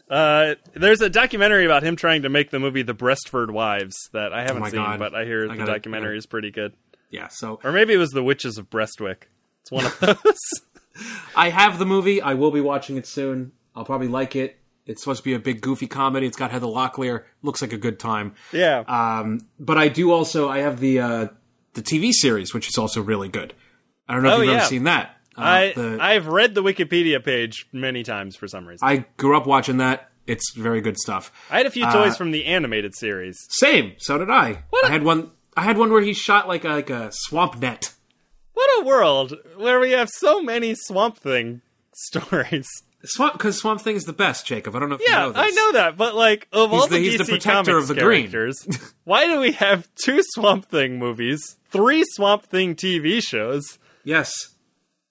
Speaker 2: Uh, there's a documentary about him trying to make the movie The Breastford Wives that I haven't
Speaker 1: Oh
Speaker 2: seen,
Speaker 1: God.
Speaker 2: but I hear
Speaker 1: I
Speaker 2: the
Speaker 1: gotta-
Speaker 2: documentary
Speaker 1: yeah.
Speaker 2: is pretty good.
Speaker 1: Yeah, so
Speaker 2: Or maybe it was The Witches of Breastwick. It's one of those.
Speaker 1: I have the movie. I will be watching it soon. I'll probably like it. It's supposed to be a big goofy comedy. It's got Heather Locklear. Looks like a good time.
Speaker 2: yeah.
Speaker 1: Um, but I do also I have the uh, the TV series, which is also really good. I don't know if
Speaker 2: Oh,
Speaker 1: you've
Speaker 2: yeah.
Speaker 1: ever seen that. Uh,
Speaker 2: I
Speaker 1: the-
Speaker 2: I've read the Wikipedia page many times for some reason. I,
Speaker 1: grew up watching that. It's very good stuff.
Speaker 2: I had a few toys from the animated series.
Speaker 1: Same. So did I.
Speaker 2: What
Speaker 1: I had one. I had one where he shot like a, like a swamp net.
Speaker 2: What a world where we have so many Swamp Thing stories.
Speaker 1: Swamp because Swamp Thing is the best, Jacob. I don't know if you
Speaker 2: Yeah,
Speaker 1: know this.
Speaker 2: I know that, but like of all
Speaker 1: the-
Speaker 2: the,
Speaker 1: he's
Speaker 2: DC
Speaker 1: the protector
Speaker 2: Comics
Speaker 1: of the green.
Speaker 2: characters, why do we have two Swamp Thing movies, three Swamp Thing TV shows?
Speaker 1: Yes,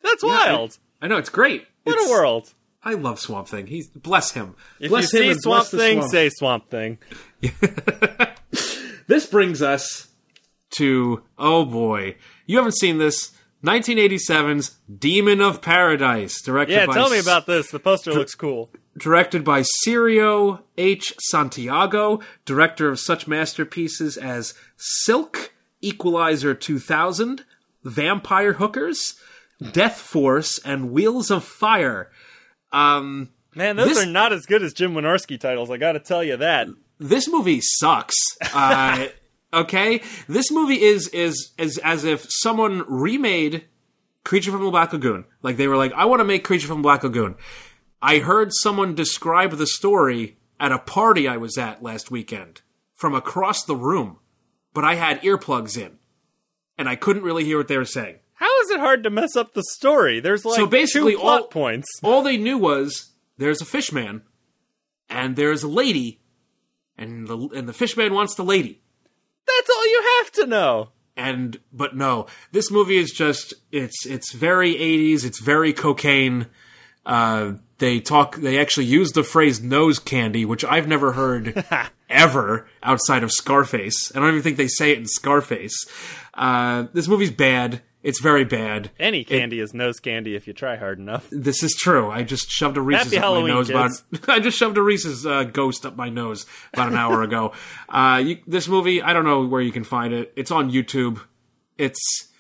Speaker 2: That's
Speaker 1: Yeah,
Speaker 2: wild.
Speaker 1: I, I know it's great.
Speaker 2: what
Speaker 1: It's-
Speaker 2: a world!
Speaker 1: I love Swamp Thing. He's bless him.
Speaker 2: If
Speaker 1: bless
Speaker 2: you
Speaker 1: him
Speaker 2: see Swamp Thing,
Speaker 1: swamp.
Speaker 2: say Swamp Thing.
Speaker 1: This brings us to oh boy, you haven't seen this. 1987's Demon of Paradise, directed
Speaker 2: Yeah,
Speaker 1: by
Speaker 2: tell me about this. The poster looks cool.
Speaker 1: directed by Cirio H. Santiago, director of such masterpieces as Silk, Equalizer 2000, Vampire Hookers, Death Force, and Wheels of Fire. Um,
Speaker 2: Man, those
Speaker 1: This-
Speaker 2: are not as good as Jim Wynorski titles. I got to tell you that.
Speaker 1: this movie sucks. Uh, okay, this movie is is is as if someone remade Creature from the Black Lagoon. Like they were like, I want to make Creature from the Black Lagoon. I heard someone describe the story at a party I was at last weekend from across the room, but I had earplugs in, and I couldn't really hear what they were saying.
Speaker 2: How is it hard to mess up the story? There's like
Speaker 1: So basically,
Speaker 2: two plot
Speaker 1: all-
Speaker 2: points.
Speaker 1: All they knew was there's a fishman, and there's a lady, and the and the fishman wants the lady.
Speaker 2: That's all you have to know.
Speaker 1: and but no this movie is just it's it's very 80s it's very cocaine. Uh they talk they actually use the phrase nose candy which i've never heard ever outside of scarface. I don't even think they say it in scarface. Uh this movie's bad It's very bad.
Speaker 2: Any candy it, is nose candy if you try hard enough.
Speaker 1: This is true. I just shoved a Reese's
Speaker 2: Happy
Speaker 1: up
Speaker 2: Halloween,
Speaker 1: my nose.
Speaker 2: Kids.
Speaker 1: About, I just shoved a Reese's uh, ghost up my nose about an hour ago. Uh, you, this movie, I don't know where you can find it. It's on YouTube. It's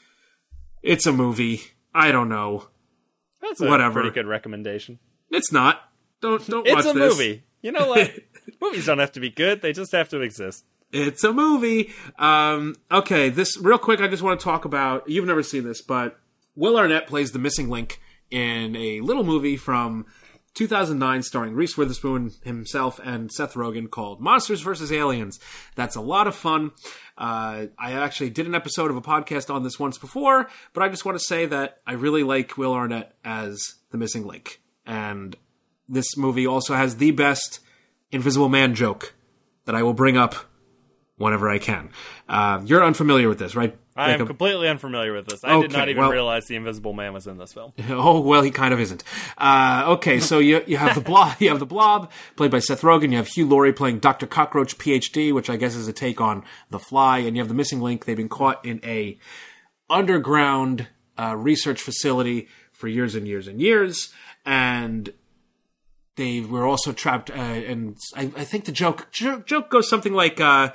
Speaker 1: it's a movie. I don't know.
Speaker 2: That's a
Speaker 1: Whatever.
Speaker 2: pretty good recommendation.
Speaker 1: It's not. Don't don't
Speaker 2: It's a
Speaker 1: this.
Speaker 2: movie. You know what? Movies don't have to be good; they just have to exist.
Speaker 1: It's a movie. Um, okay, this real quick. I just want to talk about. You've never seen this, but Will Arnett plays the missing link in a little movie from 2009, starring Reese Witherspoon himself and Seth Rogen, called Monsters vs. Aliens. That's a lot of fun. Uh, I actually did an episode of a podcast on this once before, but I just want to say that I really like Will Arnett as the missing link, and this movie also has the best Invisible Man joke that I will bring up whenever I can. Uh, you're unfamiliar with this, right?
Speaker 2: I am
Speaker 1: Jacob?
Speaker 2: completely unfamiliar with this. I did not even
Speaker 1: well-
Speaker 2: realize the Invisible Man was in this film.
Speaker 1: Oh well, he kind of isn't. Uh, okay, so you you have the blob, you have the blob played by Seth Rogen. You have Hugh Laurie playing Doctor Cockroach, PhD, which I guess is a take on The Fly, and you have the missing link. They've been caught in a underground uh, research facility for years and years and years, and they were also trapped. Uh, and I, I think the joke joke, joke goes something like, uh,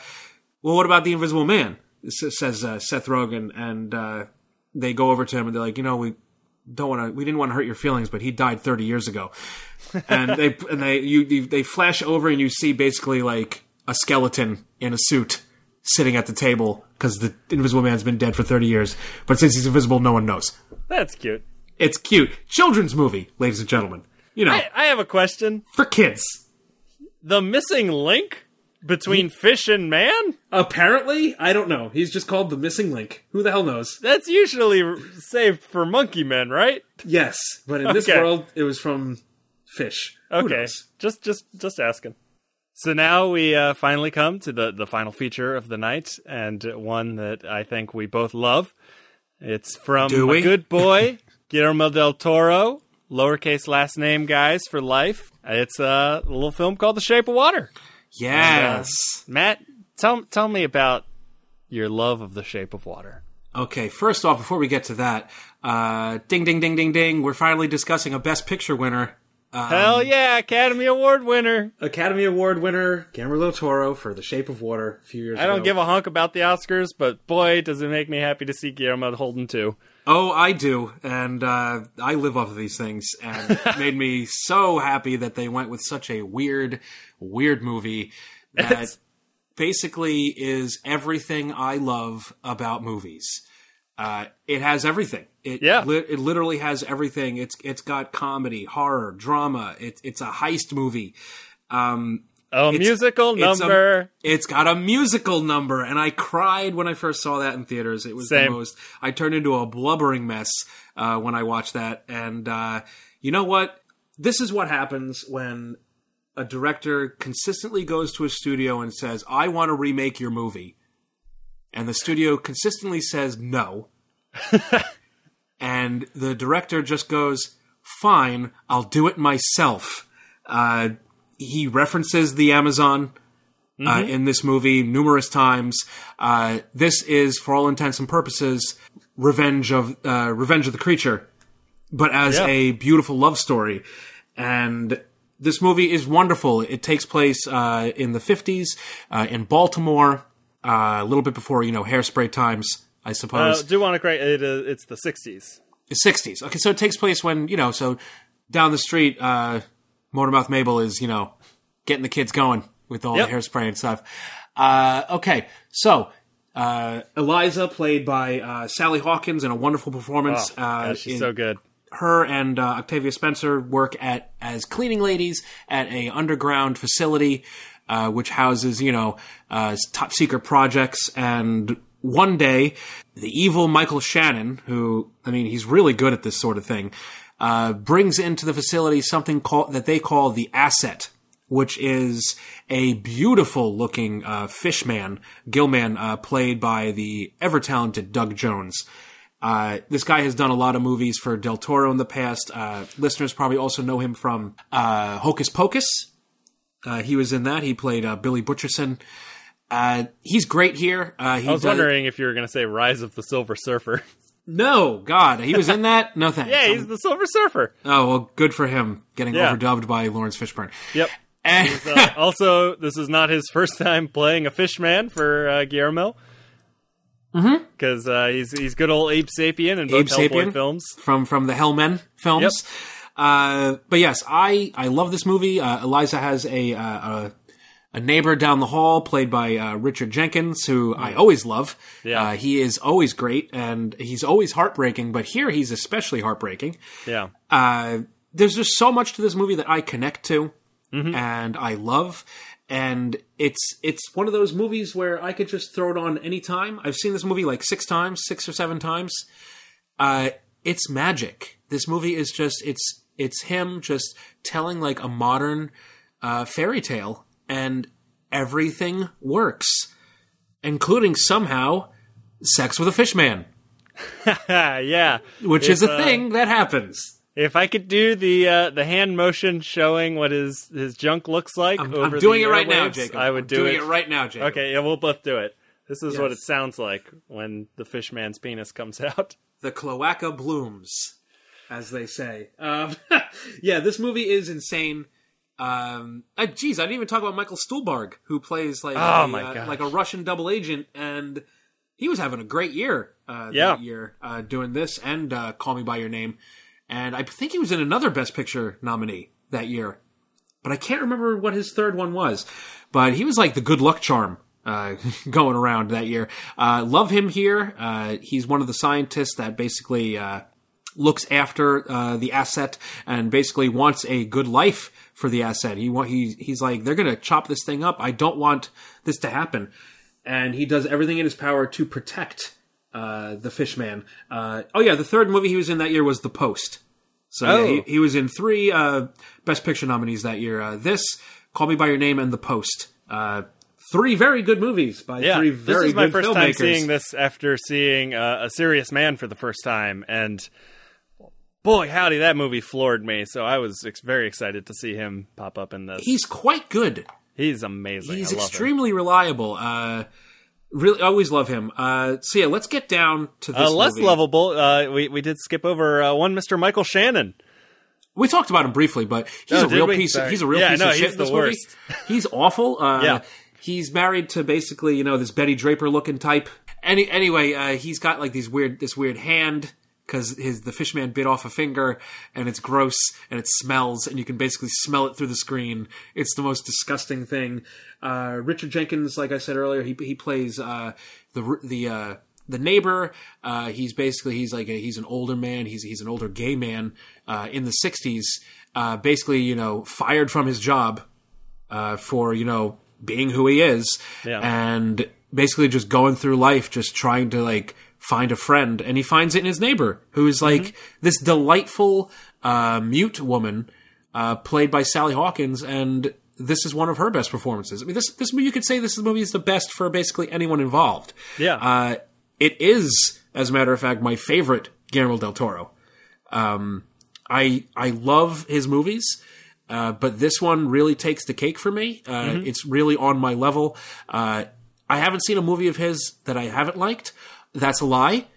Speaker 1: "Well, what about the Invisible Man?" Says uh, Seth Rogen, and uh, they go over to him and they're like, "You know, we don't want to. We didn't want to hurt your feelings, but he died 30 years ago." and they and they you, you they flash over and you see basically like a skeleton in a suit sitting at the table because the Invisible Man's been dead for 30 years. But since he's invisible, no one knows.
Speaker 2: That's cute.
Speaker 1: It's cute. Children's movie, ladies and gentlemen. You know,
Speaker 2: I, I have a question.
Speaker 1: for kids.
Speaker 2: The missing link between fish and man?
Speaker 1: Apparently, I don't know. He's just called the missing link. Who the hell knows?
Speaker 2: That's usually saved for monkey men, right?
Speaker 1: Yes, but in this
Speaker 2: Okay.
Speaker 1: world, it was from fish. Who
Speaker 2: Okay,
Speaker 1: knows?
Speaker 2: just just just asking. So now we uh, finally come to the the final feature of the night, and one that I think we both love. It's from
Speaker 1: Do
Speaker 2: a good boy Guillermo del Toro, lowercase last name guys for life. It's a little film called The Shape of Water.
Speaker 1: Yes.
Speaker 2: Matt, tell tell me about your love of The Shape of Water.
Speaker 1: Okay, first off, before we get to that, uh, ding, ding, ding, ding, ding, we're finally discussing a Best Picture winner. Um,
Speaker 2: Hell yeah, Academy Award winner.
Speaker 1: Academy Award winner Guillermo del Toro for The Shape of Water a few years
Speaker 2: I don't give a hunk about the Oscars, but boy, does it make me happy to see Guillermo Holden too.
Speaker 1: Oh, I do, and uh, I live off of these things, and it made me so happy that they went with such a weird, weird movie that basically is everything I love about movies. Uh, it has everything. It
Speaker 2: Yeah.
Speaker 1: li- it literally has everything. It's it's got comedy, horror, drama. It's it's a heist movie. Um,
Speaker 2: A musical
Speaker 1: it's a-
Speaker 2: number.
Speaker 1: it's got a musical number, and I cried when I first saw that in theaters. It was the
Speaker 2: Same.
Speaker 1: most. I turned into a blubbering mess uh, when I watched that. And uh, you know what? This is what happens when a director consistently goes to a studio and says, "I want to remake your movie," and the studio consistently says no, and the director just goes, "Fine, I'll do it myself." Uh, he references the Amazon uh, in this movie numerous times. Uh, this is, for all intents and purposes, Revenge of uh, Revenge of the Creature, but as
Speaker 2: Yeah.
Speaker 1: a beautiful love story. And this movie is wonderful. It takes place uh, in the fifties uh, in Baltimore, uh, a little bit before you know hairspray times, I
Speaker 2: Uh,
Speaker 1: suppose.
Speaker 2: do want to correct it? Uh, it's the '60s.
Speaker 1: The sixties. Okay, so it takes place when you know. So down the street, uh, Motormouth Maybelle is you know getting the kids going with all
Speaker 2: Yep.
Speaker 1: the hairspray and stuff. Uh, okay, so uh, Elisa, played by uh, Sally Hawkins, in a wonderful performance.
Speaker 2: Oh,
Speaker 1: uh,
Speaker 2: yeah, she's
Speaker 1: in-
Speaker 2: so good.
Speaker 1: Her and uh, Octavia Spencer work at as cleaning ladies at a underground facility, uh, which houses you know uh, top secret projects. And one day, the evil Michael Shannon, who I mean, he's really good at this sort of thing, uh, brings into the facility something called that they call the asset. Which is a beautiful looking uh, fishman, Gill-Man, uh, played by the ever talented Doug Jones. Uh, this guy has done a lot of movies for Del Toro in the past. Uh, listeners probably also know him from uh, Hocus Pocus. Uh, he was in that. He played uh, Billy Butcherson. Uh, he's great here. Uh, he
Speaker 2: I was
Speaker 1: does-
Speaker 2: wondering if you were going to say Rise of the Silver Surfer.
Speaker 1: No, God, he was in that. No thanks.
Speaker 2: Yeah, he's the Silver Surfer.
Speaker 1: Oh well, good for him getting
Speaker 2: Yeah.
Speaker 1: overdubbed by Laurence Fishburne.
Speaker 2: Yep.
Speaker 1: And
Speaker 2: Uh, also, this is not his first time playing a fish man for uh, Guillermo. Mm-hmm. Because uh, he's he's good old Abe Sapien in both
Speaker 1: Abe
Speaker 2: Hellboy
Speaker 1: Sapien
Speaker 2: films.
Speaker 1: from from the Hellmen films. Uh, but yes, I I love this movie. Uh, Elisa has a, uh, a a neighbor down the hall played by uh, Richard Jenkins, who I always love.
Speaker 2: Yeah.
Speaker 1: Uh, he is always great, and he's always heartbreaking. But here, he's especially heartbreaking.
Speaker 2: Yeah.
Speaker 1: uh, there's just so much to this movie that I connect to and I love. And it's it's one of those movies where I could just throw it on anytime. I've seen this movie like six times, six or seven times. Uh, it's magic. This movie is just it's it's him just telling like a modern uh, fairy tale, and everything works, including somehow sex with a fish man,
Speaker 2: yeah.
Speaker 1: which
Speaker 2: If,
Speaker 1: is a
Speaker 2: uh,
Speaker 1: thing that happens.
Speaker 2: If I could do the uh, the hand motion showing what his his junk looks like,
Speaker 1: I'm,
Speaker 2: over
Speaker 1: I'm doing it right now, Jacob.
Speaker 2: I would
Speaker 1: I'm
Speaker 2: do
Speaker 1: doing
Speaker 2: it.
Speaker 1: it right now, Jacob.
Speaker 2: Okay, yeah, we'll both do it. This is what it sounds like when the fish man's penis comes out.
Speaker 1: the cloaca blooms, as they say. Um, yeah, this movie is insane. Um, uh, geez, I didn't even talk about Michael Stuhlbarg, who plays like
Speaker 2: Oh
Speaker 1: a,
Speaker 2: my
Speaker 1: uh, like a Russian double agent, and he was having a great year uh,
Speaker 2: Yeah.
Speaker 1: that year uh, doing this and uh, Call Me by Your Name, and I think he was in another Best Picture nominee that year, but I can't remember what his third one was. But he was like the good luck charm uh, going around that year. Uh, love him here. Uh, he's one of the scientists that basically uh, looks after uh, the asset and basically wants a good life for the asset. He he he's like they're gonna chop this thing up. I don't want this to happen, and he does everything in his power to protect uh, the Fishman. Uh, oh yeah, the third movie he was in that year was The Post. So
Speaker 2: Oh.
Speaker 1: yeah, he, he was in three uh, Best Picture nominees that year. Uh, this, Call Me by Your Name, and The Post. Uh, three very good movies by
Speaker 2: Yeah,
Speaker 1: three
Speaker 2: this is my first
Speaker 1: filmmakers.
Speaker 2: time seeing this after seeing uh, a Serious Man for the first time, and boy, howdy, that movie floored me. So I was ex- very excited to see him pop up in this.
Speaker 1: He's quite good.
Speaker 2: He's amazing.
Speaker 1: He's
Speaker 2: I love him.
Speaker 1: extremely reliable. Uh, really, always love him. Uh, so yeah, let's get down to this.
Speaker 2: Uh, less
Speaker 1: movie.
Speaker 2: lovable. Uh, we we did skip over uh, one Mr. Michael Shannon.
Speaker 1: We talked about him briefly, but he's
Speaker 2: Oh,
Speaker 1: a real
Speaker 2: we?
Speaker 1: piece. Of,
Speaker 2: Sorry.
Speaker 1: he's a real
Speaker 2: Yeah,
Speaker 1: piece
Speaker 2: no,
Speaker 1: of shit
Speaker 2: he's
Speaker 1: in
Speaker 2: the
Speaker 1: this movie.
Speaker 2: worst.
Speaker 1: He's awful. Uh,
Speaker 2: Yeah.
Speaker 1: He's married to basically, you know, this Betty Draper looking type. Any anyway, uh, he's got like these weird, this weird hand because his the fishman bit off a finger and it's gross and it smells and you can basically smell it through the screen. It's the most disgusting thing. Uh, Richard Jenkins, like I said earlier, he he plays uh, the the. Uh, the neighbor, uh, he's basically he's like a, he's an older man. He's he's an older gay man uh, in the '60s. Uh, basically, you know, fired from his job uh, for you know being who he is,
Speaker 2: Yeah.
Speaker 1: and basically just going through life, just trying to like find a friend, and he finds it in his neighbor, who is like this delightful uh, mute woman, uh, played by Sally Hawkins, and this is one of her best performances. I mean, this this you could say this movie is the best for basically anyone involved.
Speaker 2: Yeah.
Speaker 1: uh, it is, as a matter of fact, my favorite Guillermo del Toro. Um, I I love his movies, uh, but this one really takes the cake for me. Uh,
Speaker 2: Mm-hmm.
Speaker 1: It's really on my level. Uh, I haven't seen a movie of his that I haven't liked. That's a lie.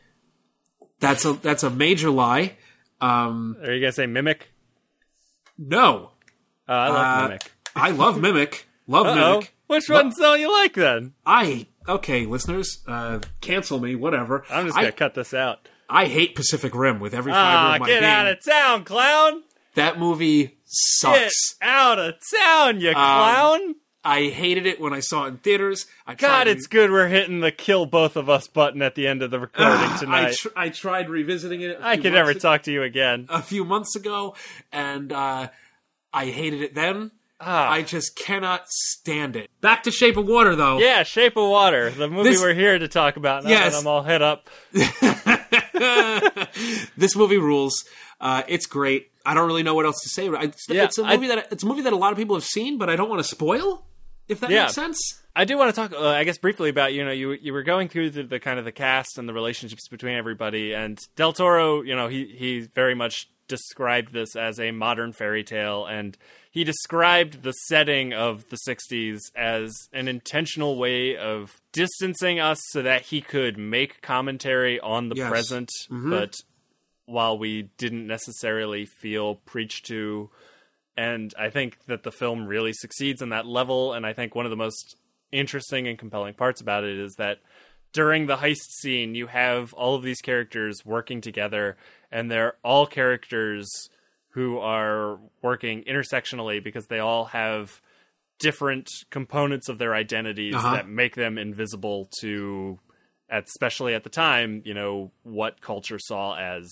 Speaker 1: That's a that's a major lie. Um,
Speaker 2: Are you gonna say Mimic?
Speaker 1: no,
Speaker 2: Uh, I love
Speaker 1: Uh,
Speaker 2: Mimic.
Speaker 1: I love Mimic. Love
Speaker 2: Oh,
Speaker 1: Mimic.
Speaker 2: which ones don't you like then?
Speaker 1: I okay, listeners, uh, cancel me. Whatever.
Speaker 2: I'm just gonna cut this out.
Speaker 1: I hate Pacific Rim with every fiber
Speaker 2: Ah,
Speaker 1: of my being.
Speaker 2: get
Speaker 1: being.
Speaker 2: out of town, clown!
Speaker 1: That movie
Speaker 2: Get
Speaker 1: sucks.
Speaker 2: out of town,
Speaker 1: Um,
Speaker 2: you clown!
Speaker 1: I hated it when I saw it in theaters. I
Speaker 2: God, it's good we're hitting the kill both of us button at the end of the recording
Speaker 1: I,
Speaker 2: tonight.
Speaker 1: tr- I tried revisiting it. a
Speaker 2: I could never
Speaker 1: ag-
Speaker 2: talk to you again.
Speaker 1: a few months ago, and uh, I hated it then.
Speaker 2: Ah.
Speaker 1: I just cannot stand it. Back to Shape of Water, though.
Speaker 2: Yeah, Shape of Water, the movie
Speaker 1: This-
Speaker 2: we're here to talk about. Now
Speaker 1: Yes.
Speaker 2: I'm all head up.
Speaker 1: this movie rules. Uh, it's great. I don't really know what else to say. It's,
Speaker 2: Yeah,
Speaker 1: it's a
Speaker 2: I-
Speaker 1: movie that it's a movie that a lot of people have seen, but I don't want to spoil. If that
Speaker 2: Yeah.
Speaker 1: makes sense.
Speaker 2: I do want to talk, uh, I guess, briefly about you know you you were going through the, the kind of the cast and the relationships between everybody, and Del Toro, you know, he he very much described this as a modern fairy tale and he described the setting of the 60s as an intentional way of distancing us so that he could make commentary on the
Speaker 1: Yes.
Speaker 2: present
Speaker 1: Mhm.
Speaker 2: but while we didn't necessarily feel preached to and I think that the film really succeeds in that level and I think one of the most interesting and compelling parts about it is that during the heist scene you have all of these characters working together and they're all characters who are working intersectionally because they all have different components of their identities
Speaker 1: Uh-huh.
Speaker 2: that make them invisible to especially at the time you know what culture saw as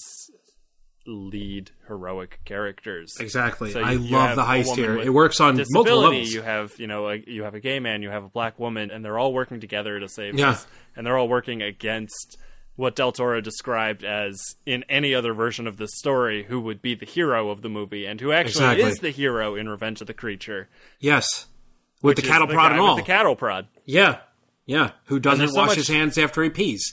Speaker 2: lead heroic characters
Speaker 1: Exactly.
Speaker 2: So you-
Speaker 1: I
Speaker 2: you
Speaker 1: love the heist here. It works on multiple levels.
Speaker 2: you have you know a, you have a gay man you have a black woman and they're all working together to save
Speaker 1: Yeah.
Speaker 2: this and they're all working against what Del Toro described as in any other version of this story who would be the hero of the movie and who actually
Speaker 1: Exactly.
Speaker 2: is the hero in Revenge of the Creature
Speaker 1: Yes. With the cattle prod
Speaker 2: guy
Speaker 1: and
Speaker 2: with
Speaker 1: all.
Speaker 2: the cattle prod
Speaker 1: yeah. Yeah. Who doesn't
Speaker 2: there's so
Speaker 1: wash
Speaker 2: much-
Speaker 1: his hands after he pees?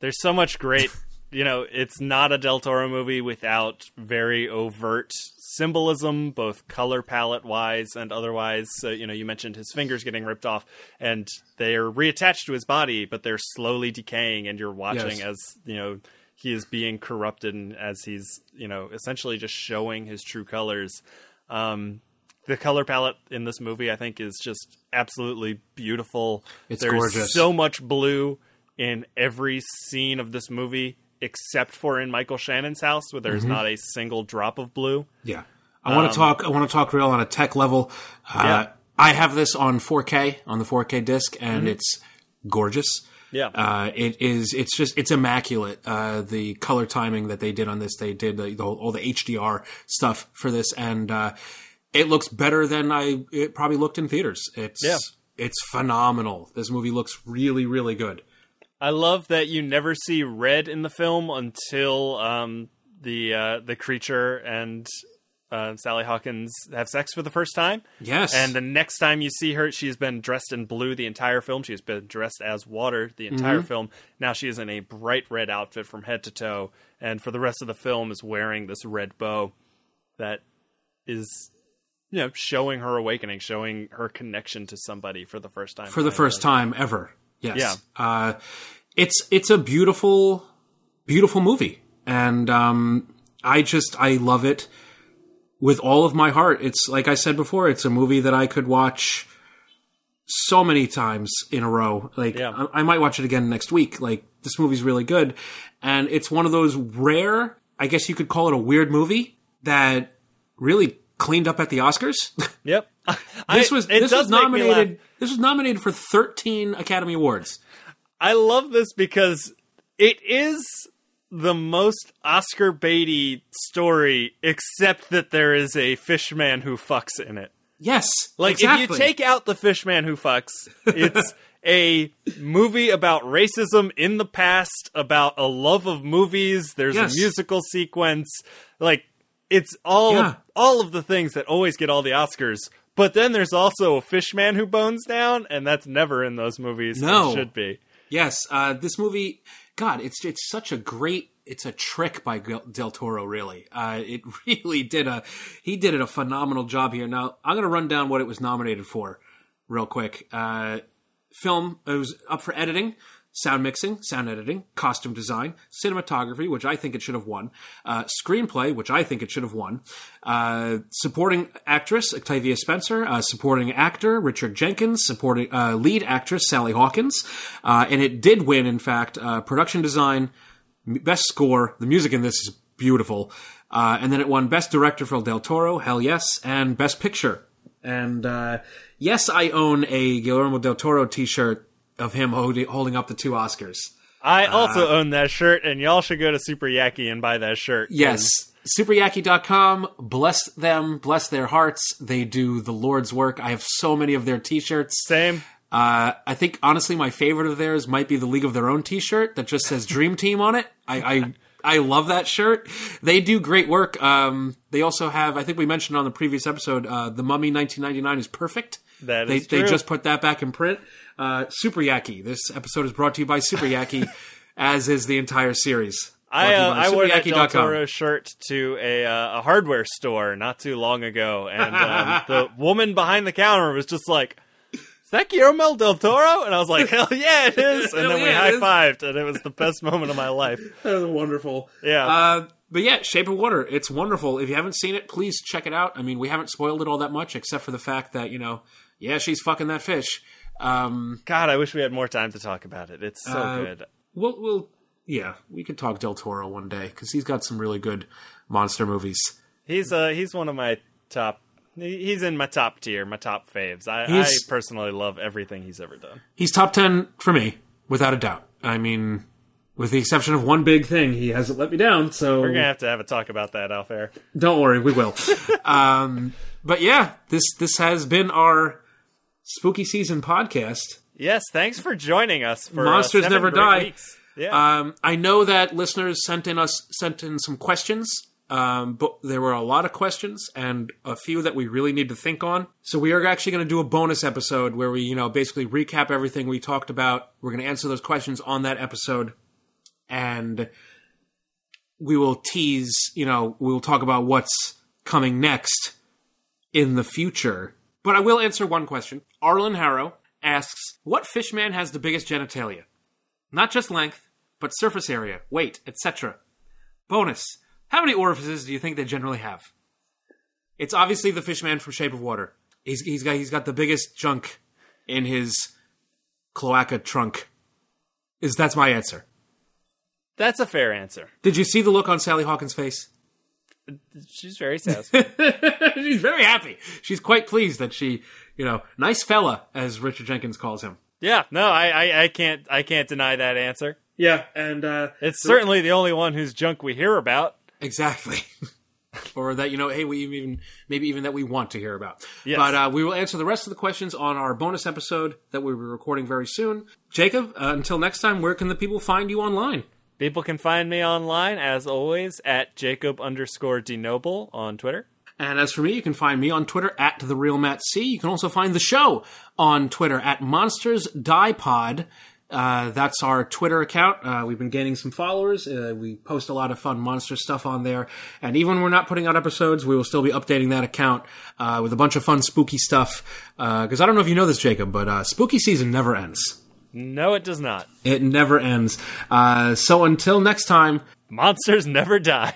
Speaker 2: there's so much great you know it's not a del toro movie without very overt symbolism both color palette wise and otherwise so you know you mentioned his fingers getting ripped off and they're reattached to his body but they're slowly decaying and you're watching
Speaker 1: Yes.
Speaker 2: as you know he is being corrupted and as he's you know essentially just showing his true colors um the color palette in this movie, I think, is just absolutely beautiful.
Speaker 1: It's
Speaker 2: There's
Speaker 1: gorgeous.
Speaker 2: so much blue in every scene of this movie, except for in Michael Shannon's house, where
Speaker 1: Mm-hmm.
Speaker 2: there's not a single drop of blue.
Speaker 1: Yeah. I want to talk. I want to talk real on a tech level. Uh,
Speaker 2: Um, Yeah.
Speaker 1: I have this on 4K on the 4K disc, and
Speaker 2: Mm-hmm.
Speaker 1: it's gorgeous.
Speaker 2: Yeah.
Speaker 1: Uh, it is. It's just. It's immaculate. Uh, the color timing that they did on this. They did the, the whole, all the HDR stuff for this, and uh, it looks better than I it probably looked in theaters. It's.
Speaker 2: Yeah.
Speaker 1: It's phenomenal. This movie looks really, really good.
Speaker 2: I love that you never see red in the film until um, the uh, the creature and uh, Sally Hawkins have sex for the first time.
Speaker 1: Yes.
Speaker 2: And the next time you see her, she's been dressed in blue the entire film. She's been dressed as water the entire film. Now she is in a bright red outfit from head to toe, and for the rest of the film is wearing this red bow that is, you know, showing her awakening, showing her connection to somebody for the first time.
Speaker 1: for the first time ever. Yes.
Speaker 2: Yeah.
Speaker 1: Uh, it's it's a beautiful, beautiful movie, and um, I just I love it with all of my heart. It's like I said before, it's a movie that I could watch so many times in a row. Like
Speaker 2: Yeah.
Speaker 1: I, I might watch it again next week. Like this movie's really good, and it's one of those rare. I guess you could call it a weird movie that really cleaned up at the Oscars.
Speaker 2: Yep.
Speaker 1: This
Speaker 2: I-
Speaker 1: was
Speaker 2: it
Speaker 1: this was
Speaker 2: make me laugh.
Speaker 1: nominated. This was nominated for 13 Academy Awards.
Speaker 2: I love this because it is the most Oscar Beatty story, except that there is a fishman who fucks in it.
Speaker 1: Yes,
Speaker 2: Like
Speaker 1: exactly.
Speaker 2: if you take out the fishman who fucks, it's a movie about racism in the past, about a love of movies. There's
Speaker 1: Yes.
Speaker 2: a musical sequence. Like it's all
Speaker 1: Yeah.
Speaker 2: all of the things that always get all the Oscars. But then there's also a fish man who bones down, and that's never in those movies.
Speaker 1: No.
Speaker 2: It should be.
Speaker 1: yes, uh, this movie, God, it's it's such a great. It's a trick by Del Toro, really. Uh, it really did a he did it a phenomenal job here. Now I'm going to run down what it was nominated for, real quick. Uh, film it was up for editing, sound mixing, sound editing, costume design, cinematography, which I think it should have won, uh, screenplay, which I think it should have won, uh, supporting actress Octavia Spencer, uh, supporting actor Richard Jenkins, supporting uh, lead actress Sally Hawkins, uh, and it did win, in fact, uh, production design, best score. The music in this is beautiful, and then it won best director for Del Toro, hell yes, and best picture. And yes, I own a Guillermo del Toro T-shirt of him holding, up the two Oscars.
Speaker 2: I
Speaker 1: Uh,
Speaker 2: also own that shirt, and y'all should go to Super Yaki and buy that shirt.
Speaker 1: Yes, superyaki.com. Bless them, bless their hearts. They do the Lord's work. I have so many of their T-shirts.
Speaker 2: Same.
Speaker 1: Uh, I think honestly, my favorite of theirs might be the League of Their Own T-shirt that just says Dream Team on it. I, I I love that shirt. They do great work. Um, they also have, I think we mentioned on the previous episode, uh, the Mummy 1999 is perfect.
Speaker 2: That
Speaker 1: they,
Speaker 2: is
Speaker 1: They just put that back in print. Uh, Super Yaki. This episode is brought to you by Super Yaki, as is the entire series.
Speaker 2: I uh, I wore that Del Toro shirt to a uh, a hardware store not too long ago, and um, the woman behind the counter was just like, "Is that Guillermo del Toro?" And I was like, "Hell yeah, it is!" And then we high fived, and it was the best moment of my life.
Speaker 1: That was wonderful.
Speaker 2: Yeah.
Speaker 1: Uh, but yeah, Shape of Water, it's wonderful. If you haven't seen it, please check it out. I mean, we haven't spoiled it all that much, except for the fact that you know, yeah, she's fucking that fish. Um,
Speaker 2: God, I wish we had more time to talk about it. It's so uh, good.
Speaker 1: We'll, we'll yeah, we could talk Del Toro one day because he's got some really good monster movies.
Speaker 2: He's uh he's one of my top. He's in my top tier, my top faves. I, I personally love everything he's ever done.
Speaker 1: He's top ten for me, without a doubt. I mean, with the exception of one big thing, he hasn't let me down. So
Speaker 2: we're gonna have to have a talk about that off air.
Speaker 1: Don't worry, we will. um, but yeah, this this has been our spooky season podcast.
Speaker 2: Yes, thanks for joining us for
Speaker 1: uh, Monsters
Speaker 2: uh,
Speaker 1: Never Die.
Speaker 2: Weeks. Yeah. Um,
Speaker 1: I know that listeners sent in us sent in some questions, um, but there were a lot of questions and a few that we really need to think on. So we are actually going to do a bonus episode where we, you know, basically recap everything we talked about. We're going to answer those questions on that episode, and we will tease. You know, we will talk about what's coming next in the future. But I will answer one question. Arlen Harrow asks, "What fish man has the biggest genitalia? Not just length." but surface area, weight, etc. Bonus. How many orifices do you think they generally have? It's obviously the fishman from Shape of Water. He's, he's got he's got the biggest junk in his cloaca trunk. Is that's my answer.
Speaker 2: That's a fair answer.
Speaker 1: Did you see the look on Sally Hawkins' face?
Speaker 2: She's very satisfied.
Speaker 1: She's very happy. She's quite pleased that she, you know, nice fella, as Richard Jenkins calls him.
Speaker 2: Yeah, no, I, I, I can't, I can't deny that answer.
Speaker 1: Yeah, and uh,
Speaker 2: it's the, certainly the only one whose junk we hear about.
Speaker 1: Exactly. or that you know, hey, we even maybe even that we want to hear about.
Speaker 2: Yes.
Speaker 1: But uh, we will answer the rest of the questions on our bonus episode that we'll be recording very soon. Jacob, uh, until next time, where can the people find you online?
Speaker 2: People can find me online as always at Jacob underscore deNobel on Twitter.
Speaker 1: And as for me, you can find me on Twitter at the real Matt C. You can also find the show on Twitter at Monsters Die Pod. Uh, that's our Twitter account. Uh, we've been gaining some followers. Uh, we post a lot of fun monster stuff on there. And even when we're not putting out episodes, we will still be updating that account uh, with a bunch of fun spooky stuff. Because uh, I don't know if you know this, Jacob, but uh, spooky season never ends.
Speaker 2: No, it does not.
Speaker 1: It never ends. Uh, so until next time,
Speaker 2: monsters never die.